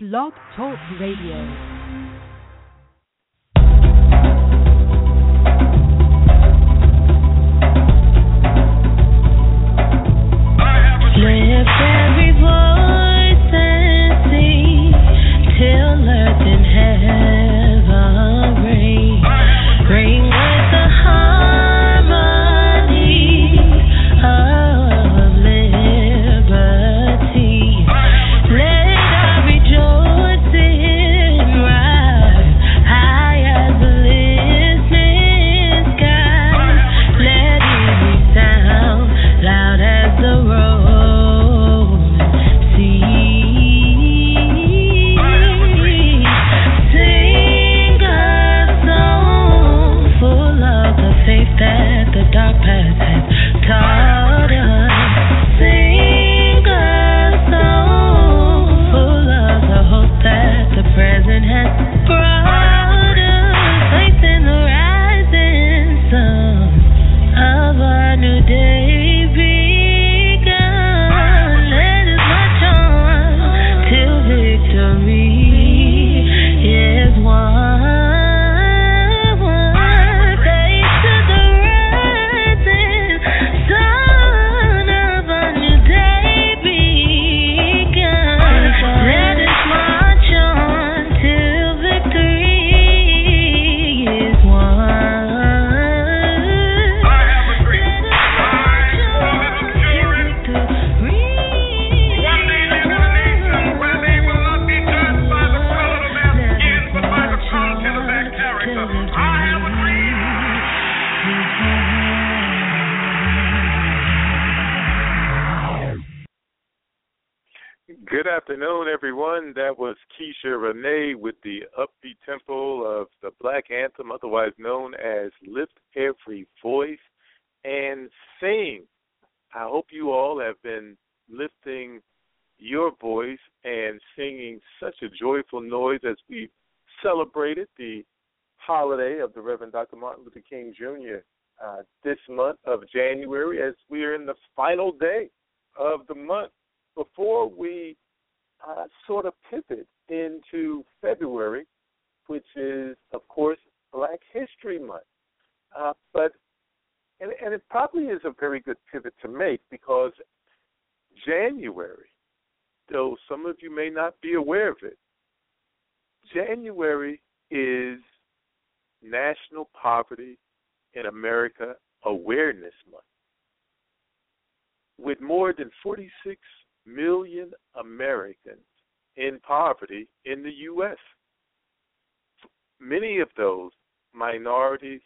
Blog Talk Radio. Anthem, otherwise known as Lift Every Voice and Sing. I hope you all have been lifting your voice and singing such a joyful noise as we celebrated the holiday of the Reverend Dr. Martin Luther King Jr. Uh, this month of January as we are in the final day of the month before we uh, sort of pivot into February, which is, of course, Black History Month. Uh, but and, and it probably is a very good pivot to make because January, though some of you may not be aware of it, January is National Poverty in America Awareness Month. With more than 46 million Americans in poverty in the U.S. Many of those minorities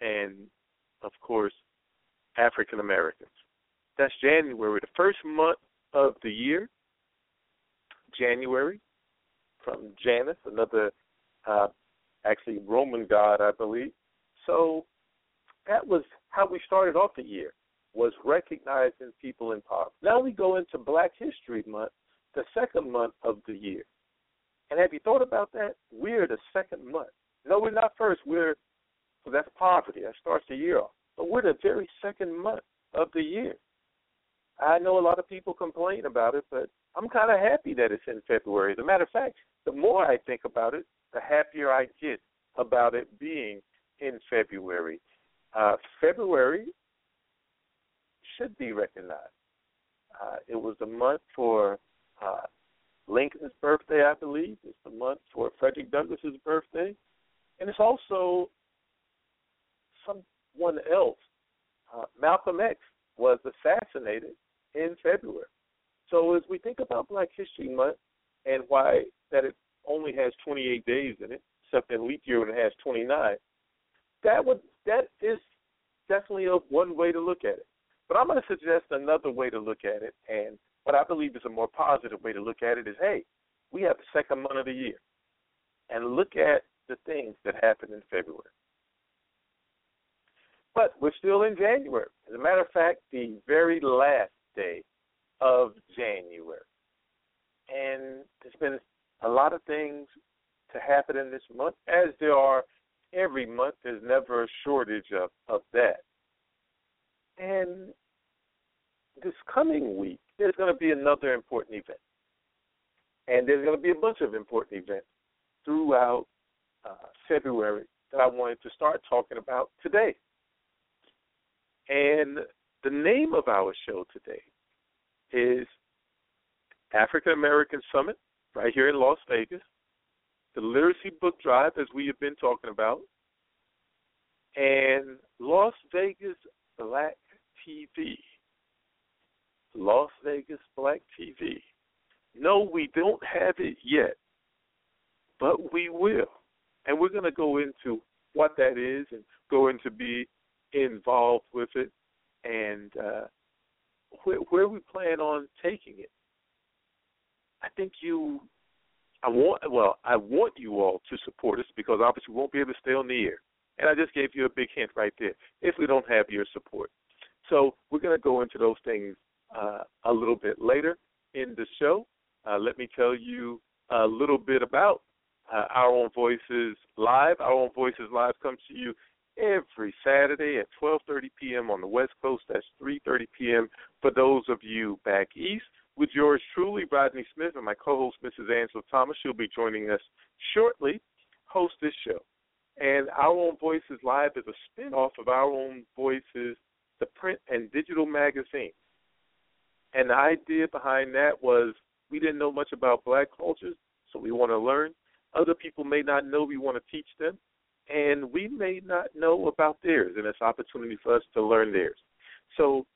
and, of course, African Americans. That's January, the first month of the year. January, from Janus, another uh, actually Roman god, I believe. So that was how we started off the year was recognizing people in poverty. Now we go into Black History Month, the second month of the year. And have you thought about that? We're the second month. No, we're not first. We're so that's poverty. That starts the year off. But we're the very second month of the year. I know a lot of people complain about it, but I'm kind of happy that it's in February. As a matter of fact, the more I think about it, the happier I get about it being in February. Uh, February should be recognized. Uh, it was the month for uh, Lincoln's birthday, I believe. It's the month for Frederick Douglass's birthday, and it's also someone else. Uh, Malcolm X was assassinated in February. So as we think about Black History Month and why that it only has 28 days in it, except in leap year when it has 29, that would that is definitely a one way to look at it. But I'm going to suggest another way to look at it, and what I believe is a more positive way to look at it is, hey, we have the second month of the year, and look at the things that happened in February. But we're still in January. As a matter of fact, the very last day of January. And there's been a lot of things to happen in this month, as there are every month. There's never a shortage of, of that. And this coming week, there's going to be another important event. And there's going to be a bunch of important events throughout uh, February that I wanted to start talking about today. And the name of our show today is African American Summit right here in Las Vegas, the Literacy Book Drive, as we have been talking about, and Las Vegas Black TV. Las Vegas Black TV. No, we don't have it yet, but we will. And we're going to go into what that is and going to be involved with it and uh, where, where we plan on taking it. I think you, I want, well, I want you all to support us because obviously we won't be able to stay on the air. And I just gave you a big hint right there if we don't have your support. So we're going to go into those things uh, a little bit later in the show. Uh, let me tell you a little bit about uh, Our Own Voices Live. Our Own Voices Live comes to you every Saturday at 12:30 p.m. on the West Coast. That's 3:30 p.m. for those of you back east. With yours truly, Rodney Smith, and my co-host, Mrs. Angela Thomas. She'll be joining us shortly. Host this show, and Our Own Voices Live is a spin-off of Our Own Voices, the print and digital magazine. And the idea behind that was we didn't know much about black cultures, so we want to learn. Other people may not know, we want to teach them and we may not know about theirs, and it's opportunity for us to learn theirs. So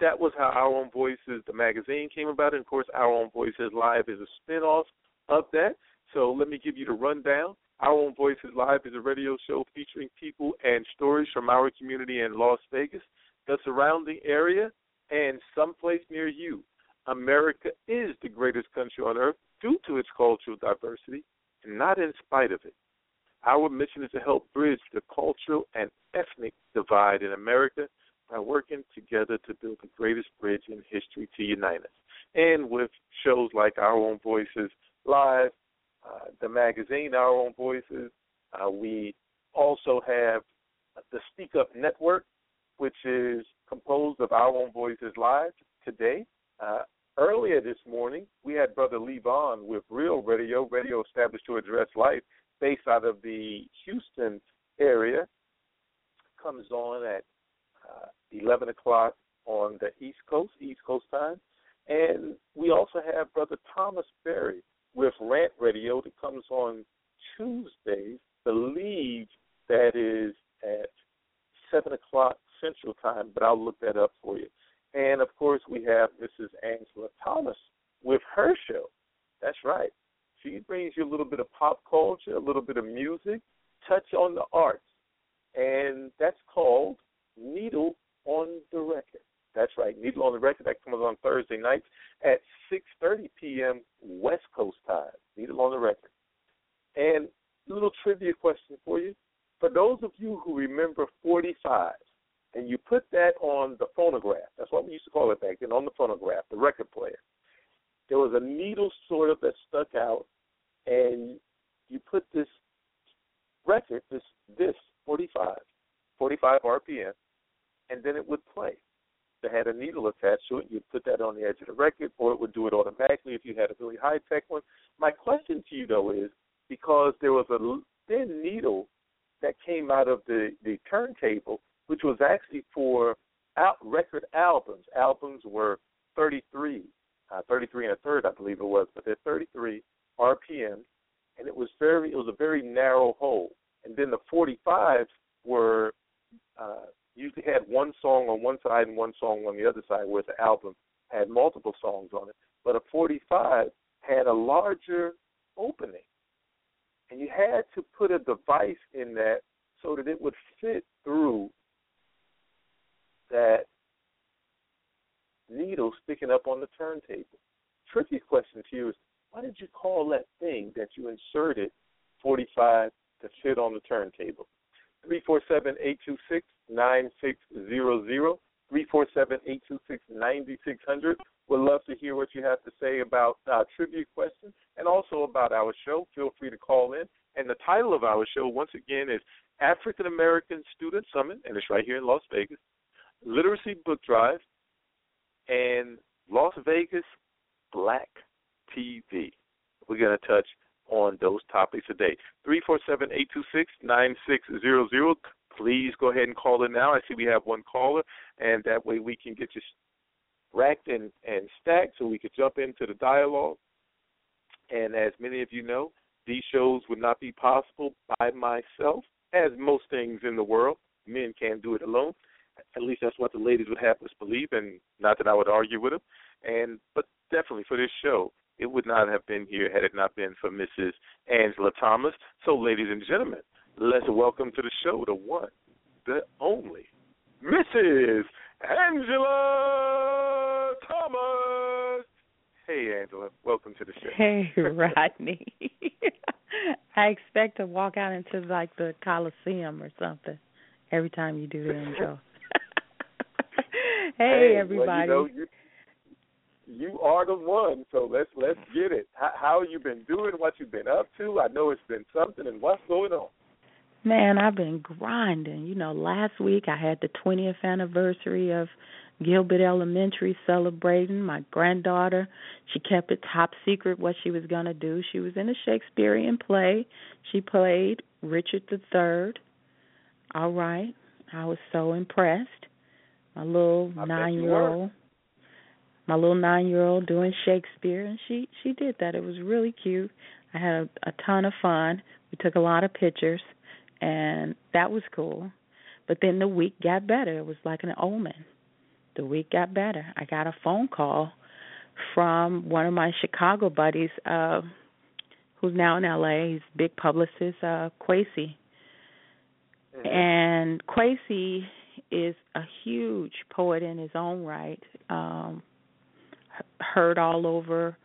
that was how Our Own Voices, the magazine, came about. And of course, Our Own Voices Live is a spinoff of that. So let me give you the rundown. Our Own Voices Live is a radio show featuring people and stories from our community in Las Vegas, the surrounding area, and someplace near you. America is the greatest country on earth due to its cultural diversity, not in spite of it. Our mission is to help bridge the cultural and ethnic divide in America by working together to build the greatest bridge in history to unite us. And with shows like Our Own Voices Live, uh, the magazine Our Own Voices, uh, we also have the Speak Up Network, which is composed of Our Own Voices Live today. Uh, earlier this morning, we had Brother Vaughn with Real Radio, radio established to address life, based out of the Houston area, comes on at uh, 11 o'clock on the East Coast, East Coast time. And we also have Brother Thomas Berry with Rant Radio that comes on Tuesdays. Believe that is at 7 o'clock Central Time, but I'll look that up for you. And of course, we have Mrs. Angela Thomas with her show. That's right. She brings you a little bit of pop culture, a little bit of music, touch on the arts. And that's called Needle on the Record. That's right, Needle on the Record. That comes on Thursday nights at 6.30 p.m. West Coast time. Needle on the Record. And a little trivia question for you. For those of you who remember 45, and you put that on the phonograph, that's what we used to call it back then, on the phonograph, the record player there was a needle sort of that stuck out, and you put this record, this this 45, 45 RPM, and then it would play. It had a needle attached to it. You'd put that on the edge of the record, or it would do it automatically if you had a really high tech one. My question to you though is because there was a thin needle that came out of the the turntable, which was actually for out record albums. Albums were 33, uh, 33 and a third, I believe it was, but they're 33 RPM, and it was very, it was a very narrow hole. And then the 45s were uh, usually had one song on one side and one song on the other side, where the album had multiple songs on it. But a 45 had a larger opening, and you had to put a device in that so that it would fit through that needle sticking up on the turntable. Tricky question to you is why did you call that thing that you inserted 45 to fit on the turntable? 347 826 9600. 347 826 9600. Would love to hear what you have to say about uh, trivia questions and also about our show. Feel free to call in. And the title of our show, once again, is African American Student Summit, and it's right here in Las Vegas. Literacy Book Drive, and Las Vegas Black TV. we're going to touch on those topics today. 347 826 9600. Please go ahead and call in now. I see we have one caller, and that way we can get you racked and, and stacked so we could jump into the dialogue. And as many of you know, these shows would not be possible by myself, as most things in the world. Men can't do it alone. At least that's what the ladies would have us believe, and not that I would argue with them. And but definitely for this show, it would not have been here had it not been for Mrs. Angela Thomas. So, ladies and gentlemen, let's welcome to the show the one, the only, Mrs. Angela Thomas. Hey, Angela, welcome to the show. Hey, Rodney. I expect to walk out into like the Coliseum or something every time you do the intro. hey, everybody. Well, you, know, you, you are the one, so let's let's get it. How, how you been doing? What you been up to? I know it's been something, and what's going on? Man, I've been grinding. You know, last week I had the 20th anniversary of Gilbert Elementary celebrating. My granddaughter, she kept it top secret what she was going to do. She was in a Shakespearean play. She played Richard III. All right. I was so impressed. My little nine year old my little nine year old doing Shakespeare and she she did that. It was really cute. I had a, a ton of fun. We took a lot of pictures and that was cool. But then the week got better. It was like an omen. The week got better. I got a phone call from one of my Chicago buddies, uh, who's now in LA. He's a big publicist, uh, Kwesi. Mm-hmm. And Kwesi is a huge poet in his own right. Um, heard all over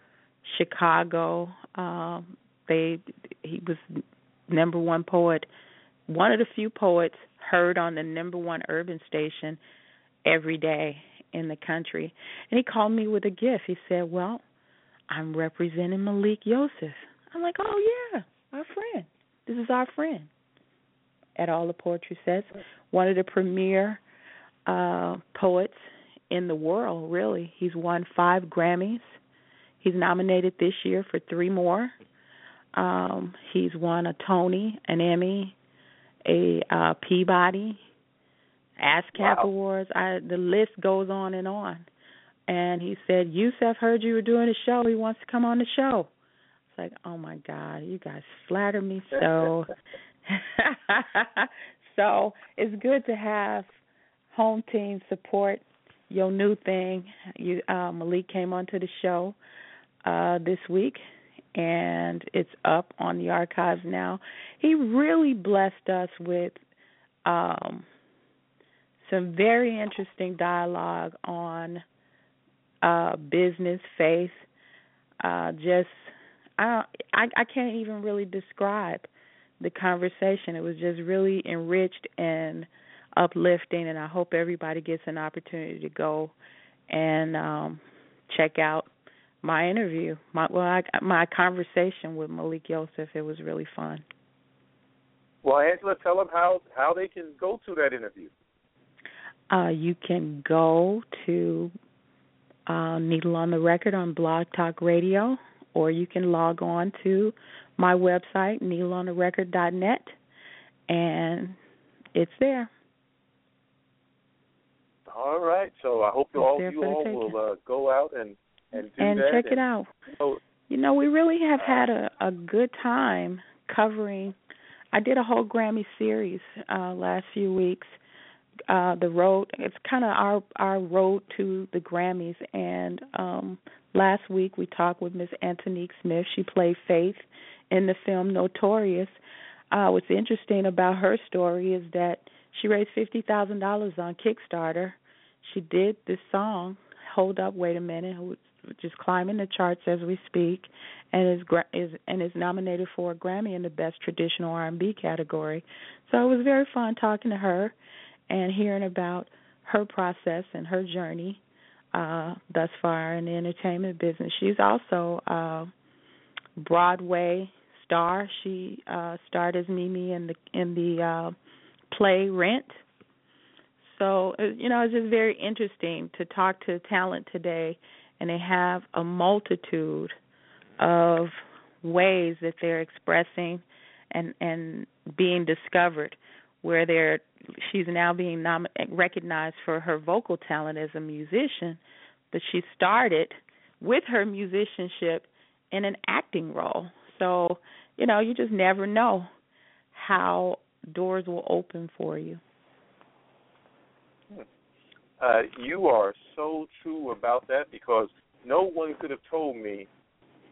Chicago. Um, they he was number one poet one of the few poets heard on the number one urban station every day in the country. And he called me with a gift. He said, Well, I'm representing Malik Yusef." I'm like, Oh, yeah, our friend. This is our friend. At All the Poetry Sets, one of the premier uh, poets in the world, really. He's won five Grammys. He's nominated this year for three more. Um, he's won a Tony, an Emmy, a uh, Peabody, ASCAP wow. Awards. I, the list goes on and on. And he said, Yusef heard you were doing a show. He wants to come on the show. It's like, oh my God, you guys flatter me so. so it's good to have home team support your new thing. You uh, Malik came onto the show uh, this week, and it's up on the archives now. He really blessed us with um, some very interesting dialogue on uh, business, faith. Uh, just I, I I can't even really describe the conversation. It was just really enriched and uplifting, and I hope everybody gets an opportunity to go and um, check out my interview, my well, I, my conversation with Malik Yusef. It was really fun. Well, Angela, tell them how how they can go to that interview. Uh, you can go to uh, Needle on the Record on Blog Talk Radio, or you can log on to my website, needleontherecord.net, and it's there. All right. So I hope It's all you all will uh, go out and and do and that. check it out. So, You know, we really have had a, a good time covering. I did a whole Grammy series uh, last few weeks. Uh, the road. It's kind of our our road to the Grammys. And um, last week we talked with Miss Antonique Smith. She played Faith in the film Notorious. Uh, what's interesting about her story is that she raised fifty thousand dollars on Kickstarter. She did this song, "Hold Up, Wait a Minute," which is climbing the charts as we speak, and is is and is nominated for a Grammy in the Best Traditional R&B category. So it was very fun talking to her and hearing about her process and her journey uh, thus far in the entertainment business. She's also a Broadway star. She uh, starred as Mimi in the in the uh, play Rent. So uh, you know, it's just very interesting to talk to talent today and they have a multitude of ways that they're expressing and and being discovered where they're she's now being nom- recognized for her vocal talent as a musician but she started with her musicianship in an acting role so you know you just never know how doors will open for you uh, you are so true about that because no one could have told me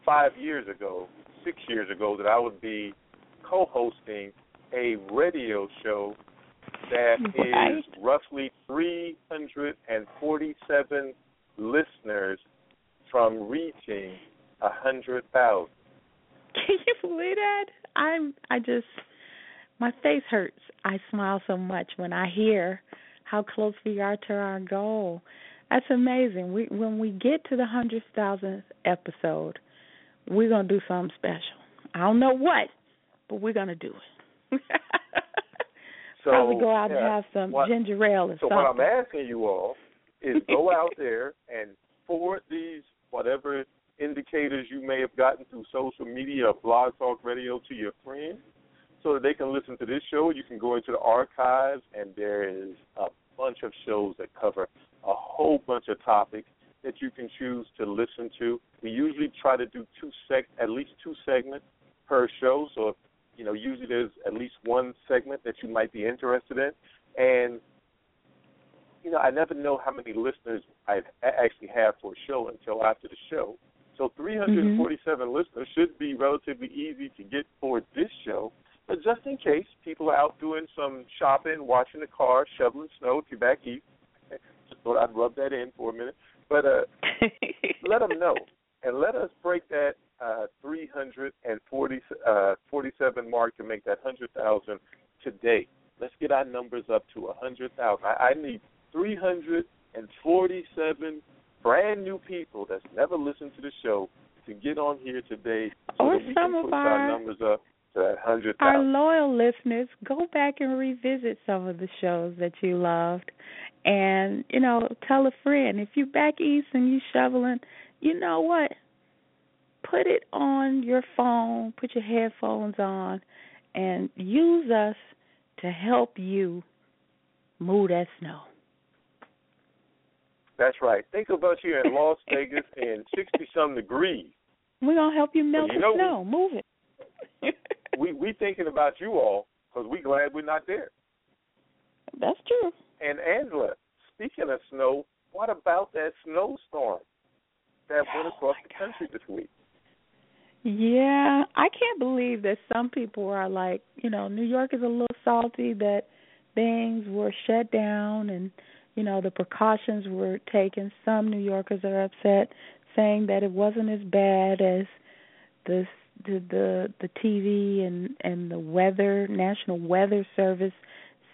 five years ago, six years ago, that I would be co-hosting a radio show that right. is roughly 347 listeners from reaching a hundred thousand. Can you believe that? I'm I just my face hurts. I smile so much when I hear how close we are to our goal. That's amazing. We when we get to the hundred thousandth episode, we're gonna do something special. I don't know what, but we're gonna do it. So Probably go out yeah, and have some what- ginger ale or So something. what I'm asking you all is go out there and forward these whatever indicators you may have gotten through social media or blog talk radio to your friends so that they can listen to this show. You can go into the archives and there is a bunch of shows that cover a whole bunch of topics that you can choose to listen to. We usually try to do two seg at least two segments per show. So if you know, usually there's at least one segment that you might be interested in. And you know, I never know how many listeners I actually have for a show until after the show. So 347 listeners should be relatively easy to get for this show. But just in case people are out doing some shopping, washing the car, shoveling snow, if you're back east, just thought I'd rub that in for a minute. But uh, let them know and let us break that uh, 347 mark to make that 100,000 today. Let's get our numbers up to 100,000. I, I need 347 brand new people that's never listened to the show to get on here today so Or that we some can of push our our- numbers up to that 100,000. Our loyal listeners, go back and revisit some of the shows that you loved. And, you know, tell a friend. If you're back east and you shoveling, you know what? Put it on your phone, put your headphones on, and use us to help you move that snow. That's right. Think about you in Las Vegas in 60 some degrees. We're to help you melt you the snow. Move it. We we thinking about you all because we glad we're not there. That's true. And Angela, speaking of snow, what about that snowstorm that went Oh, across my the country this week? Yeah, I can't believe that some people are like, you know, New York is a little salty that things were shut down and, you know, the precautions were taken. Some New Yorkers are upset saying that it wasn't as bad as the the the, the TV and and the weather National Weather Service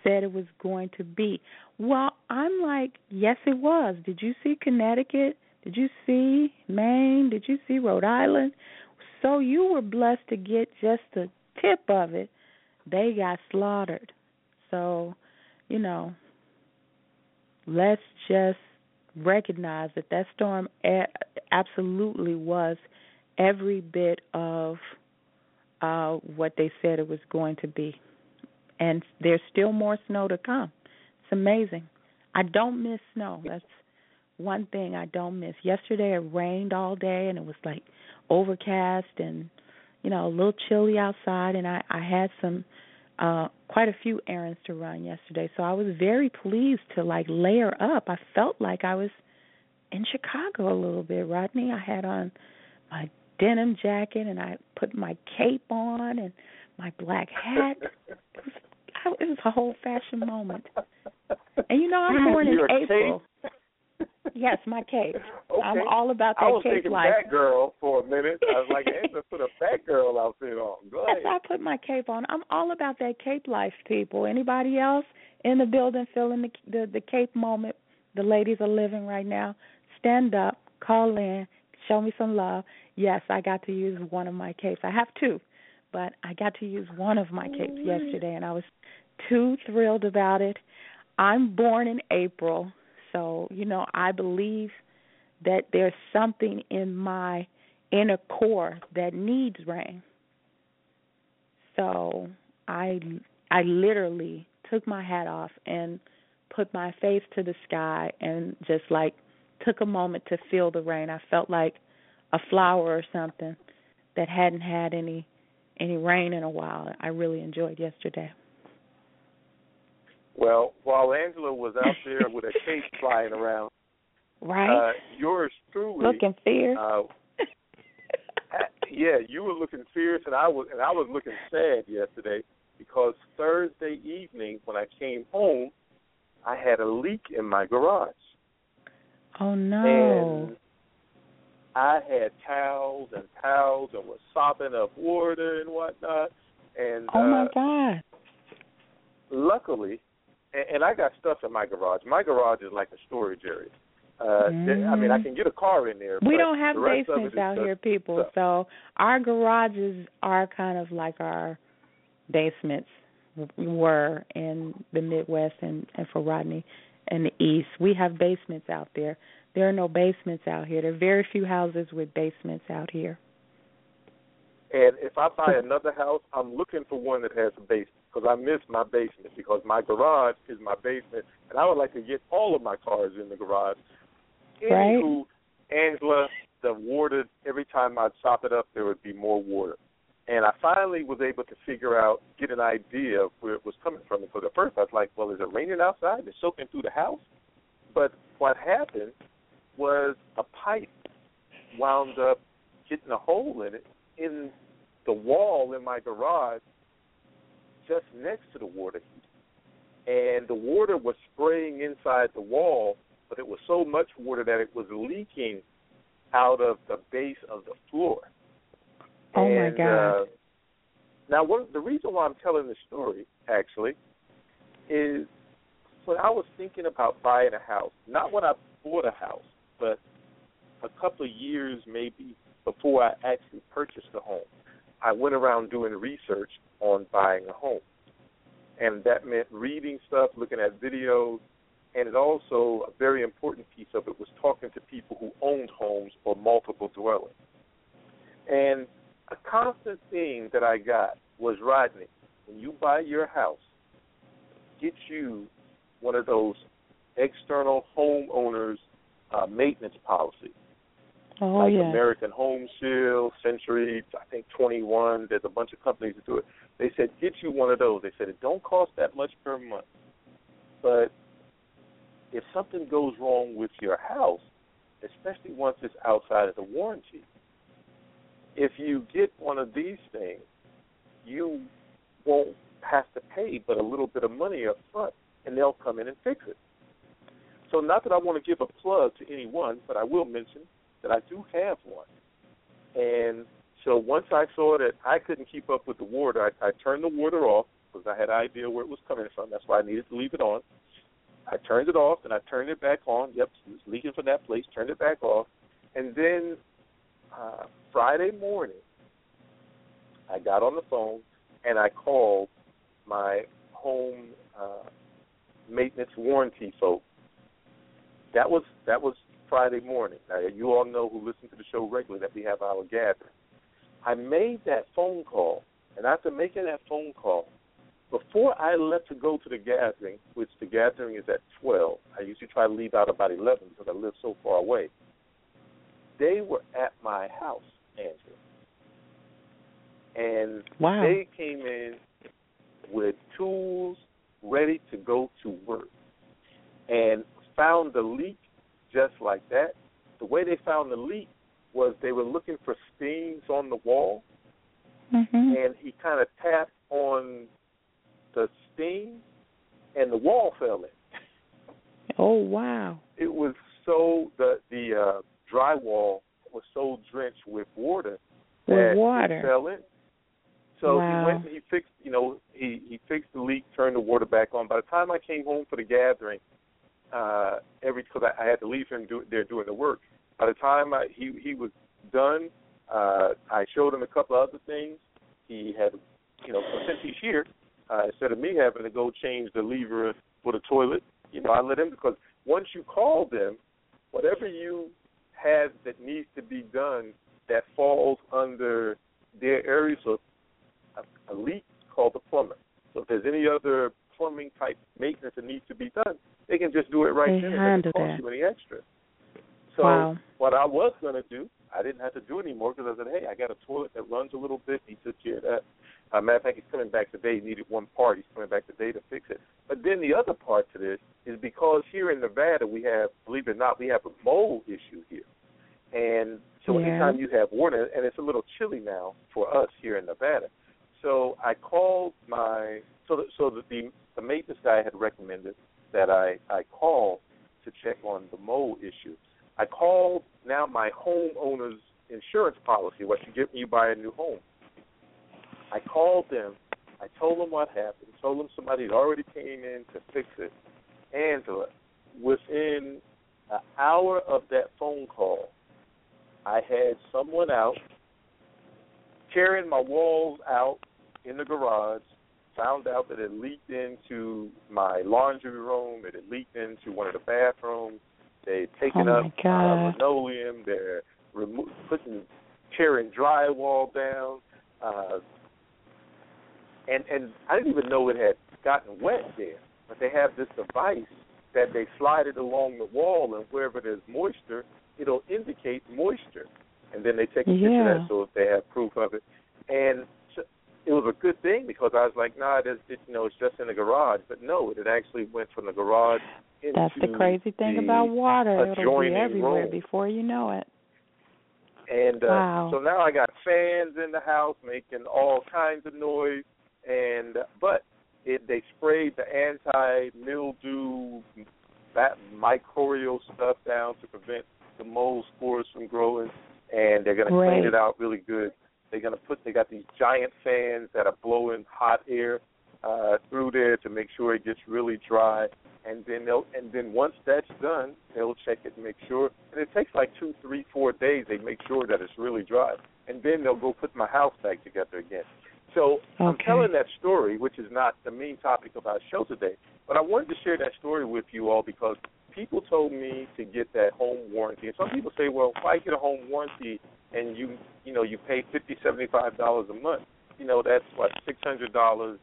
said it was going to be. Well, I'm like, yes it was. Did you see Connecticut? Did you see Maine? Did you see Rhode Island? So you were blessed to get just the tip of it. They got slaughtered. So, you know, let's just recognize that that storm absolutely was every bit of uh what they said it was going to be. And there's still more snow to come. It's amazing. I don't miss snow. That's one thing I don't miss. Yesterday it rained all day and it was like overcast and you know a little chilly outside and I I had some uh quite a few errands to run yesterday. So I was very pleased to like layer up. I felt like I was in Chicago a little bit, Rodney. I had on my denim jacket and I put my cape on and my black hat. It was, I, it was a whole fashion moment. And you know I'm born in April. cape? Yes, my cape. Okay. I'm all about that I that was cape thinking life. Batgirl for a minute. I was like, Angela put a Batgirl outfit on. Go Yes, ahead. I put my cape on. I'm all about that cape life, people. Anybody else in the building feeling the the, the cape moment the ladies are living right now? Stand up, call in, show me some love. Yes, I got to use one of my capes. I have two, but I got to use one of my capes yesterday, and I was too thrilled about it. I'm born in April, so you know I believe that there's something in my inner core that needs rain. So I I literally took my hat off and put my face to the sky and just like took a moment to feel the rain. I felt like a flower or something that hadn't had any any rain in a while. I really enjoyed yesterday. Well, while Angela was out there with a cape flying around, right? Uh, yours truly looking fierce. Uh, yeah, you were looking fierce, and I was and I was looking sad yesterday because Thursday evening when I came home, I had a leak in my garage. Oh no! And I had towels and towels and was sopping up water and whatnot. And oh my uh, god! Luckily, and, and I got stuff in my garage. My garage is like a storage area. Uh, mm. I mean, I can get a car in there. We don't have basements out here, people. stuff. So our garages are kind of like our basements were in the Midwest and, and for Rodney and the East. We have basements out there. There are no basements out here. There are very few houses with basements out here. And if I buy another house, I'm looking for one that has a basement because I miss my basement because my garage is my basement, and I would like to get all of my cars in the garage. Right. Anywho, Angela, the water every time I'd sop it up, there would be more water. And I finally was able to figure out, get an idea of where it was coming from. Because at first I was like, well, is it raining outside? It's soaking through the house. But what happened was a pipe wound up getting a hole in it in the wall in my garage just next to the water heater. And the water was spraying inside the wall, but it was so much water that it was leaking out of the base of the floor. Oh and, my God! Uh, now, what, the reason why I'm telling this story actually is when I was thinking about buying a house, not when I bought a house, but a couple of years maybe before I actually purchased a home. I went around doing research on buying a home. And that meant reading stuff, looking at videos, and it also, a very important piece of it was talking to people who owned homes or multiple dwellings. And a constant thing that I got was Rodney, when you buy your house, get you one of those external homeowners uh, maintenance policies. Oh like yeah. American Home Shield, Century, I think 21. There's a bunch of companies that do it. They said get you one of those. They said it don't cost that much per month, but if something goes wrong with your house, especially once it's outside of the warranty, if you get one of these things, you won't have to pay but a little bit of money up front, and they'll come in and fix it. So, not that I want to give a plug to anyone, but I will mention that I do have one. And so once I saw that I couldn't keep up with the water, I, I turned the water off because I had an idea where it was coming from. That's why I needed to leave it on. I turned it off and I turned it back on. Yep, it was leaking from that place. Turned it back off, and then uh, Friday morning, I got on the phone and I called my home uh, maintenance warranty folks. That was that was Friday morning. Now you all know who listen to the show regularly that we have our gathering. I made that phone call, and after making that phone call, before I left to go to the gathering, which the gathering is at twelve, I usually try to leave out about eleven because I live so far away. They were at my house, Angela, and Wow. they came in with tools ready to go to work and found the leak just like that. The way they found the leak was they were looking for stains on the wall, Mhm. and he kind of tapped on the stain, and the wall fell in. Oh wow. It was so the the uh, drywall was so drenched with water With that water. it fell in. So Wow. he went and he fixed, you know, he he fixed the leak, turned the water back on. By the time I came home for the gathering, uh, every because I, I had to leave him do, there doing the work. By the time I, he he was done, uh, I showed him a couple other things. He had, you know, since he's here, uh, instead of me having to go change the lever for the toilet, you know, I let him because once you call them, whatever you have that needs to be done that falls under their area. So a, a leak, call the plumber. So if there's any other plumbing type maintenance that needs to be done, they can just do it right They then. It handle doesn't cost that. you any extra. So Wow. what I was going to do, I didn't have to do anymore because I said, hey, I got a toilet that runs a little bit. He took care of that. Uh, matter of fact, he's coming back today. He needed one part. He's coming back today to fix it. But then the other part to this is because here in Nevada we have, believe it or not, we have a mold issue here. And so Yeah. anytime you have water, and it's a little chilly now for us here in Nevada. So I called my so the, so the, the the maintenance guy had recommended that I I call to check on the mold issue. I called now my homeowner's insurance policy, what you get when you buy a new home. I called them. I told them what happened. Told them somebody had already came in to fix it. Angela, within an hour of that phone call, I had someone out tearing my walls out in the garage. Found out that it leaked into my laundry room. It had leaked into one of the bathrooms. They'd taken Oh, up uh, linoleum. They're remo- putting tearing drywall down. Uh, and and I didn't even know it had gotten wet there. But they have this device that they slide it along the wall, and wherever there's moisture, it'll indicate moisture. And then they take a picture of that so if they have proof of it. And it was a good thing because I was like, nah, it, it, you know, it's just in the garage. But no, it actually went from the garage into That's the crazy thing the about water. It'll be everywhere room. before you know it. And uh, Wow. so now I got fans in the house making all kinds of noise. And but it they sprayed the anti mildew that microbial stuff down to prevent the mold spores from growing. And they're gonna clean it out really good. They're gonna put they got these giant fans that are blowing hot air uh through there to make sure it gets really dry and then they'll and then once that's done, they'll check it and make sure. And it takes like two, three, four days. They make sure that it's really dry, and then they'll go put my house back together again. So I'm telling that story, which is not the main topic of our show today, but I wanted to share that story with you all because people told me to get that home warranty. And some people say, well, why get a home warranty and you you know you pay fifty, seventy five dollars a month? You know that's what six hundred dollars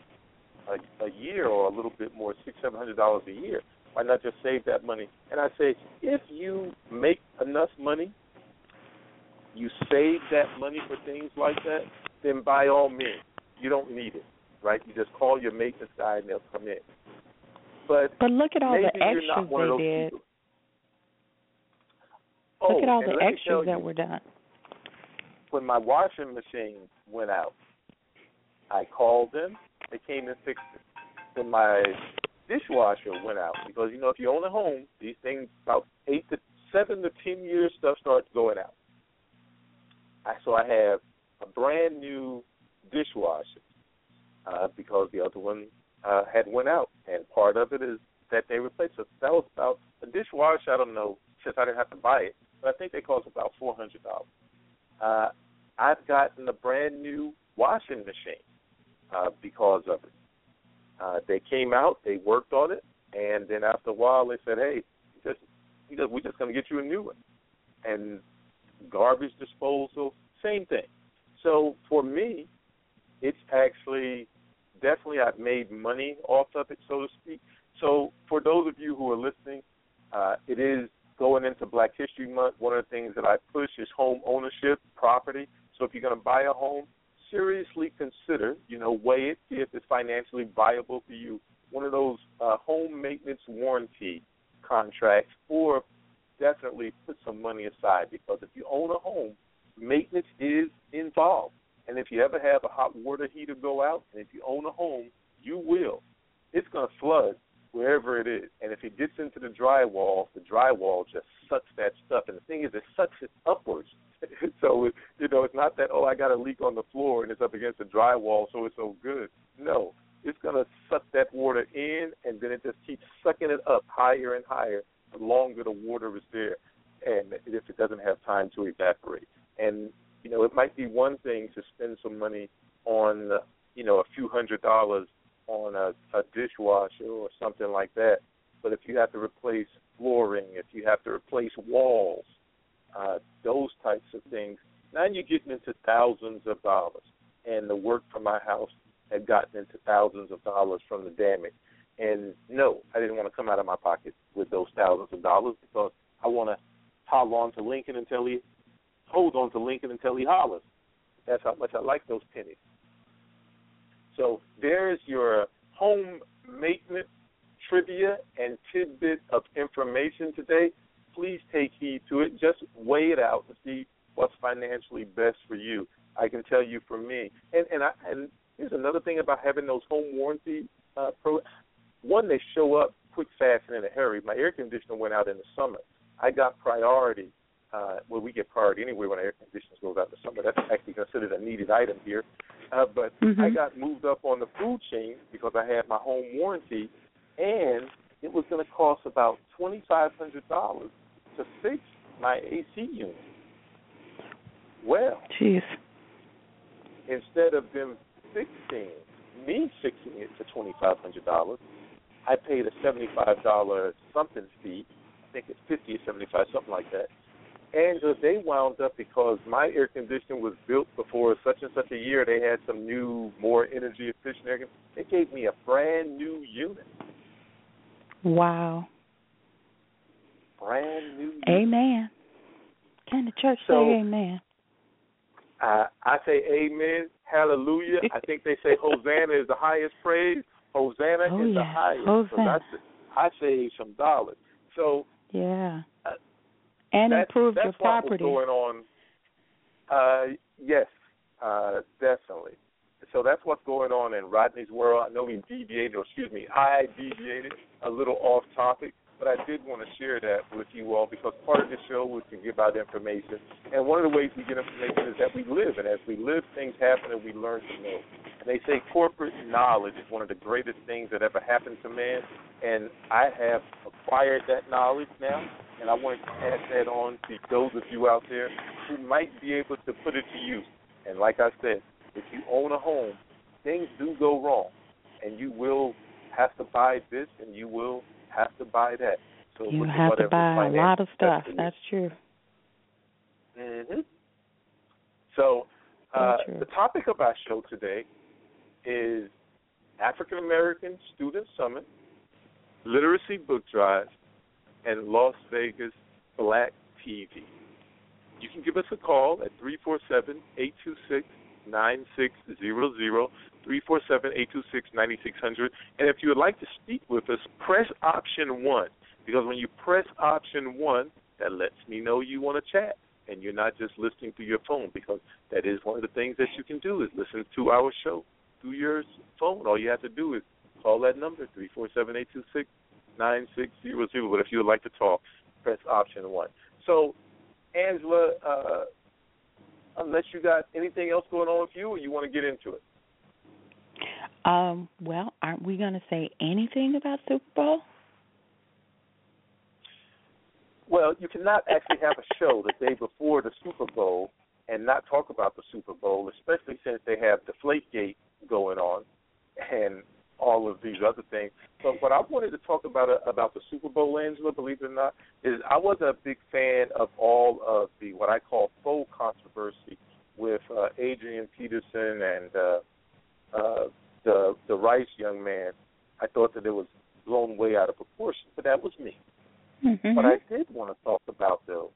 a, a year or a little bit more, six, seven hundred dollars a year. Why not just save that money? And I say, if you make enough money, you save that money for things like that, then by all means, you don't need it, right? You just call your maintenance guy and they'll come in. But But look at all the extras not one of those they did. people. Oh, look Oh, at all the let me tell extras that you, were done. When my washing machine went out, I called them. They came and fixed it. When my dishwasher went out, because you know if you own a home, these things about eight to seven to ten years stuff starts going out. I so I have a brand new dishwasher uh, because the other one uh, had went out, and part of it is that they replaced it. That was about a dishwasher. I don't know since I didn't have to buy it, but I think they cost about four hundred dollars. Uh, I've gotten a brand new washing machine uh, because of it. Uh, they came out, they worked on it, and then after a while they said, "Hey, just, you just we're just going to get you a new one." And garbage disposal, same thing. So for me, it's actually definitely I've made money off of it, so to speak. So for those of you who are listening, uh, it is going into Black History Month. One of the things that I push is home ownership, property. So if you're going to buy a home, seriously consider, you know, weigh it, see if it's financially viable for you. One of those uh, home maintenance warranty contracts, or definitely put some money aside because if you own a home, maintenance is involved. And if you ever have a hot water heater go out, and if you own a home, you will. It's going to flood wherever it is. And if it gets into the drywall, the drywall just sucks that stuff. And the thing is, it sucks it upwards. so, it, you know, it's not that, oh, I got a leak on the floor and it's up against the drywall, so it's so good. No, it's to suck that water in, and then it just keeps sucking it up higher and higher the longer the water is there, and if it doesn't have time to evaporate. And you know, it might be one thing to spend some money on, you know, a few hundred dollars on a, a dishwasher or something like that. But if you have to replace flooring, if you have to replace walls, uh, those types of things, Now you're getting into thousands of dollars, and the work for my house had gotten into thousands of dollars from the damage. And no, I didn't want to come out of my pocket with those thousands of dollars because I want to hold on to Lincoln until he hold on to Lincoln until he hollers. That's how much I like those pennies. So there's your home maintenance trivia and tidbit of information today. Please take heed to it. Just weigh it out to see what's financially best for you. I can tell you for me, and and I and here's another thing about having those home warranty uh, pro. One, they show up quick, fast, and in a hurry. My air conditioner went out in the summer. I got priority. Uh, well, we get priority anyway when air conditioner goes out in the summer. That's actually considered a needed item here. Uh, but Mhm. I got moved up on the food chain because I had my home warranty, and it was going to cost about twenty five hundred dollars to fix my AC unit. Well, Jeez. instead of them fixing me fixing it for twenty five hundred dollars, I paid a seventy five dollar something fee. I think it's fifty or seventy five, something like that. And uh, they wound up because my air conditioner was built before such and such a year. They had some new, more energy efficient air. They gave me a brand new unit, Wow. brand new. Unit. Amen. Can the church So- say amen? I, I say amen, hallelujah. I think they say Hosanna is the highest praise. Hosanna Oh, is the yeah. highest. 'cause Hosanna. I, I saved some dollars. So Yeah. And that's, improve that's your what property. was going on. Uh, yes, uh, definitely. So that's what's going on in Rodney's world. I know we deviated, or excuse me, I deviated a little off topic, but I did want to share that with you all because part of the show we can give out information, and one of the ways we get information is that we live, and as we live, things happen, and we learn to know. And they say corporate knowledge is one of the greatest things that ever happened to man, and I have acquired that knowledge now, and I want to pass that on to those of you out there who might be able to put it to use. And like I said, if you own a home, things do go wrong, and you will have to buy this, and you will have to buy that. So You have to buy a lot of stuff. That's true. hmm So, uh, true. the topic of our show today is African American Student Summit, Literacy Book Drive, and Las Vegas Black TV. You can give us a call at 347 826 9600, 347 826 9600. And if you would like to speak with us, press option one. Because when you press option one, that lets me know you want to chat and you're not just listening through your phone because that is one of the things that you can do is listen to our show through your phone. All you have to do is call that number three four seven eight two six nine six zero zero. But if you would like to talk, press option one. So, Angela, uh, unless you got anything else going on with you, or you want to get into it. Um, well, aren't we going to say anything about Super Bowl? Well, you cannot actually have a show the day before the Super Bowl and not talk about the Super Bowl, especially since they have Deflategate going on and all of these other things. But what I wanted to talk about uh, about the Super Bowl, Angela, believe it or not, is I was a big fan of all of the what I call faux controversy with uh, Adrian Peterson and uh, uh, the the Rice young man. I thought that it was blown way out of proportion, but that was me. Mm-hmm. What I did want to talk about though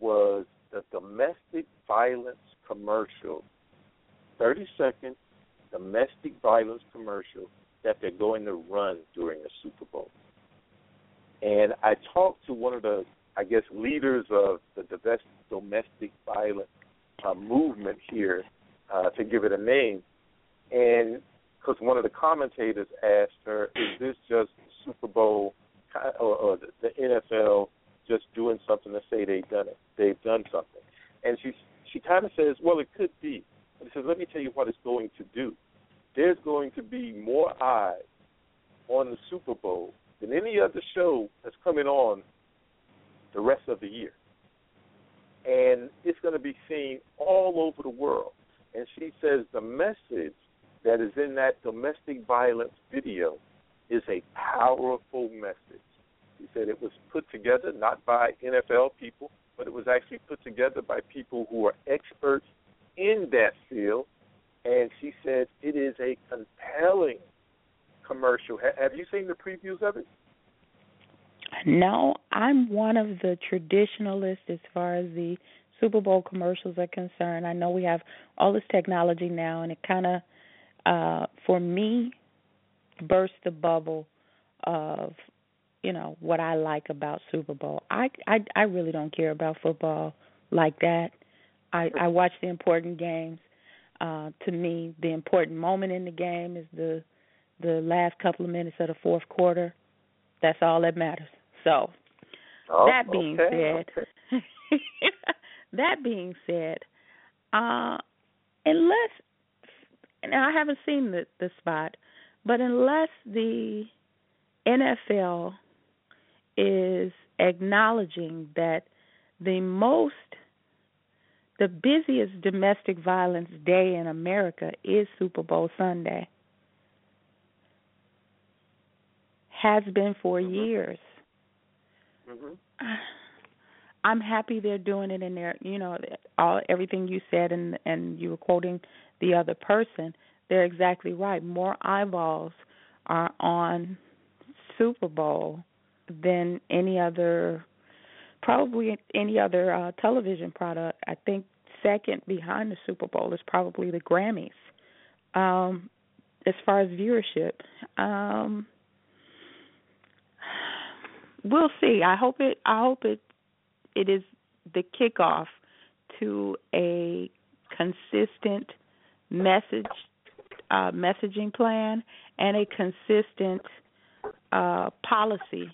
was the domestic violence commercial, thirty second domestic violence commercial that they're going to run during the Super Bowl. And I talked to one of the, I guess, leaders of the domestic violence uh, movement here, uh, to give it a name, and because one of the commentators asked her, "Is this just Super Bowl or, or the, NFL just doing something to say they've done it? They've done something?" And she she kind of says, "Well, it could be." But he says, "Let me tell you what it's going to do. There's going to be more eyes on the Super Bowl than any other show that's coming on the rest of the year." And it's going to be seen all over the world. And she says the message that is in that domestic violence video is a powerful message. She said it was put together not by NFL people, but it was actually put together by people who are experts in that field. And she said it is a compelling commercial. Ha- have you seen the previews of it? No, I'm one of the traditionalists as far as the Super Bowl commercials are concerned. I know we have all this technology now, and it kind of, uh, for me, burst the bubble of you know what I like about Super Bowl. I I I really don't care about football like that. I I watch the important games. Uh to me, the important moment in the game is the the last couple of minutes of the fourth quarter. That's all that matters. So, Oh, that being okay, said, okay. that being said, uh, unless and I haven't seen the the spot, but unless the NFL is acknowledging that the most the busiest domestic violence day in America is Super Bowl Sunday. Has been for Mhm. years. Mhm. I'm happy they're doing it in there. You know, all everything you said, and and you were quoting the other person. They're exactly right. More eyeballs are on Super Bowl than any other, probably any other uh, television product. I think second behind the Super Bowl is probably the Grammys. Um, as far as viewership, um, we'll see. I hope it. I hope it. It is the kickoff to a consistent message, uh, messaging plan, and a consistent uh, policy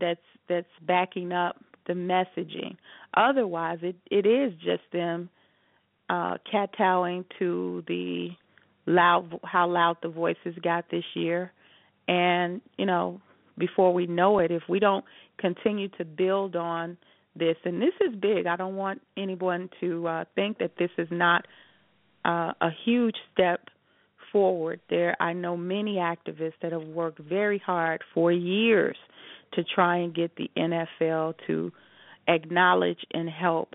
that's that's backing up the messaging. Otherwise, it it is just them uh, kowtowing to the loud how loud the voices got this year, and you know before we know it, if we don't continue to build on this, and this is big. I don't want anyone to uh, think that this is not uh, a huge step forward. There, I know many activists that have worked very hard for years to try and get the NFL to acknowledge and help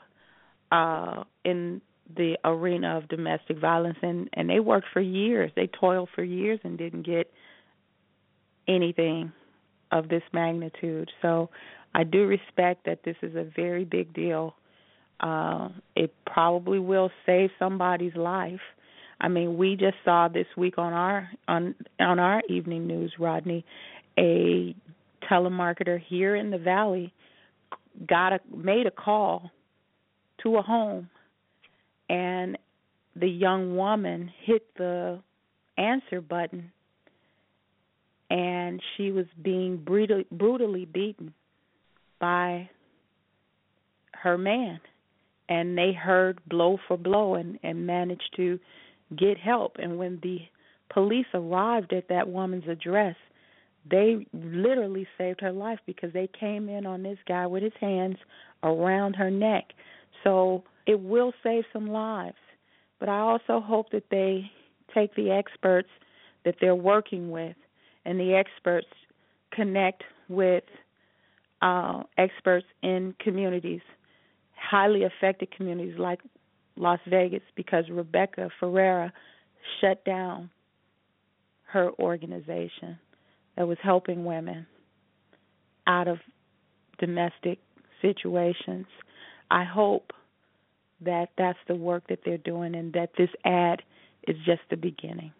uh, in the arena of domestic violence, and and they worked for years. They toiled for years and didn't get anything of this magnitude. So I do respect that this is a very big deal. Uh, it probably will save somebody's life. I mean, we just saw this week on our on on our evening news, Rodney, a telemarketer here in the valley got a made a call to a home and the young woman hit the answer button and she was being brutally, beaten by her man and they heard blow for blow and and managed to get help. And when the police arrived at that woman's address they literally saved her life because they came in on this guy with his hands around her neck. So it will save some lives. But i also hope that they take the experts that they're working with and the experts connect with uh, experts in communities, highly affected communities like Las Vegas, because Rebecca Ferreira shut down her organization that was helping women out of domestic situations. I hope that that's the work that they're doing and that this ad is just the beginning.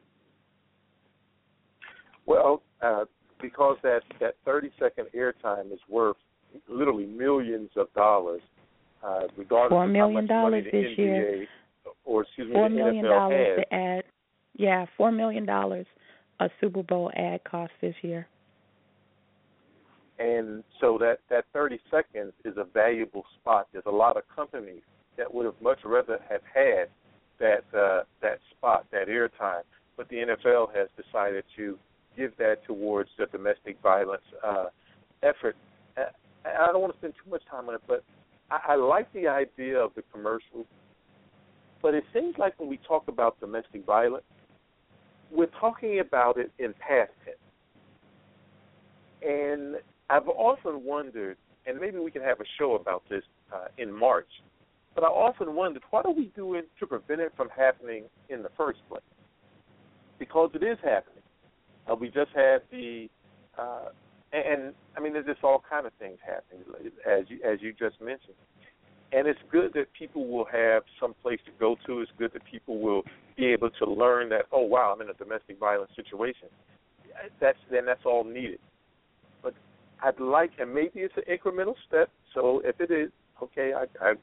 Well, uh, because that that 30 second airtime is worth literally millions of dollars, uh, regardless Four of million how much money dollars the this year. NBA or excuse me, Four the million NFL dollars has. to ad. Yeah, four million dollars a Super Bowl ad cost this year. And so that that 30 seconds is a valuable spot. There's a lot of companies that would have much rather have had that uh, that spot, that airtime, but the NFL has decided to give that towards the domestic violence uh, effort. Uh, I don't want to spend too much time on it, but I, I like the idea of the commercial. But it seems like when we talk about domestic violence, we're talking about it in past tense. And I've often wondered, and maybe we can have a show about this. uh, in March. But I often wondered, what are we doing to prevent it from happening in the first place? Because it is happening. Uh, we just had the, uh, and, and I mean, there's just all kind of things happening, as you as you just mentioned. And it's good that people will have some place to go to. It's good that people will be able to learn that, oh wow, I'm in a domestic violence situation. That's then that's all needed. But I'd like, and maybe it's an incremental step. So if it is, okay, I, I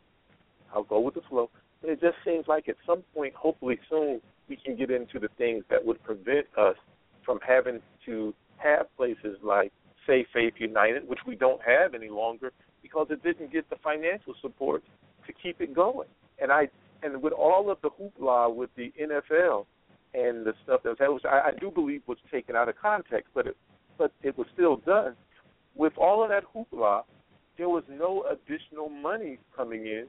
I'll go with the flow. But it just seems like at some point, hopefully soon, we can get into the things that would prevent us from having to have places like, say, Faith United, which we don't have any longer because it didn't get the financial support to keep it going. And I and with all of the hoopla with the NFL and the stuff that was, I, I do believe was taken out of context, but it but it was still done. With all of that hoopla, there was no additional money coming in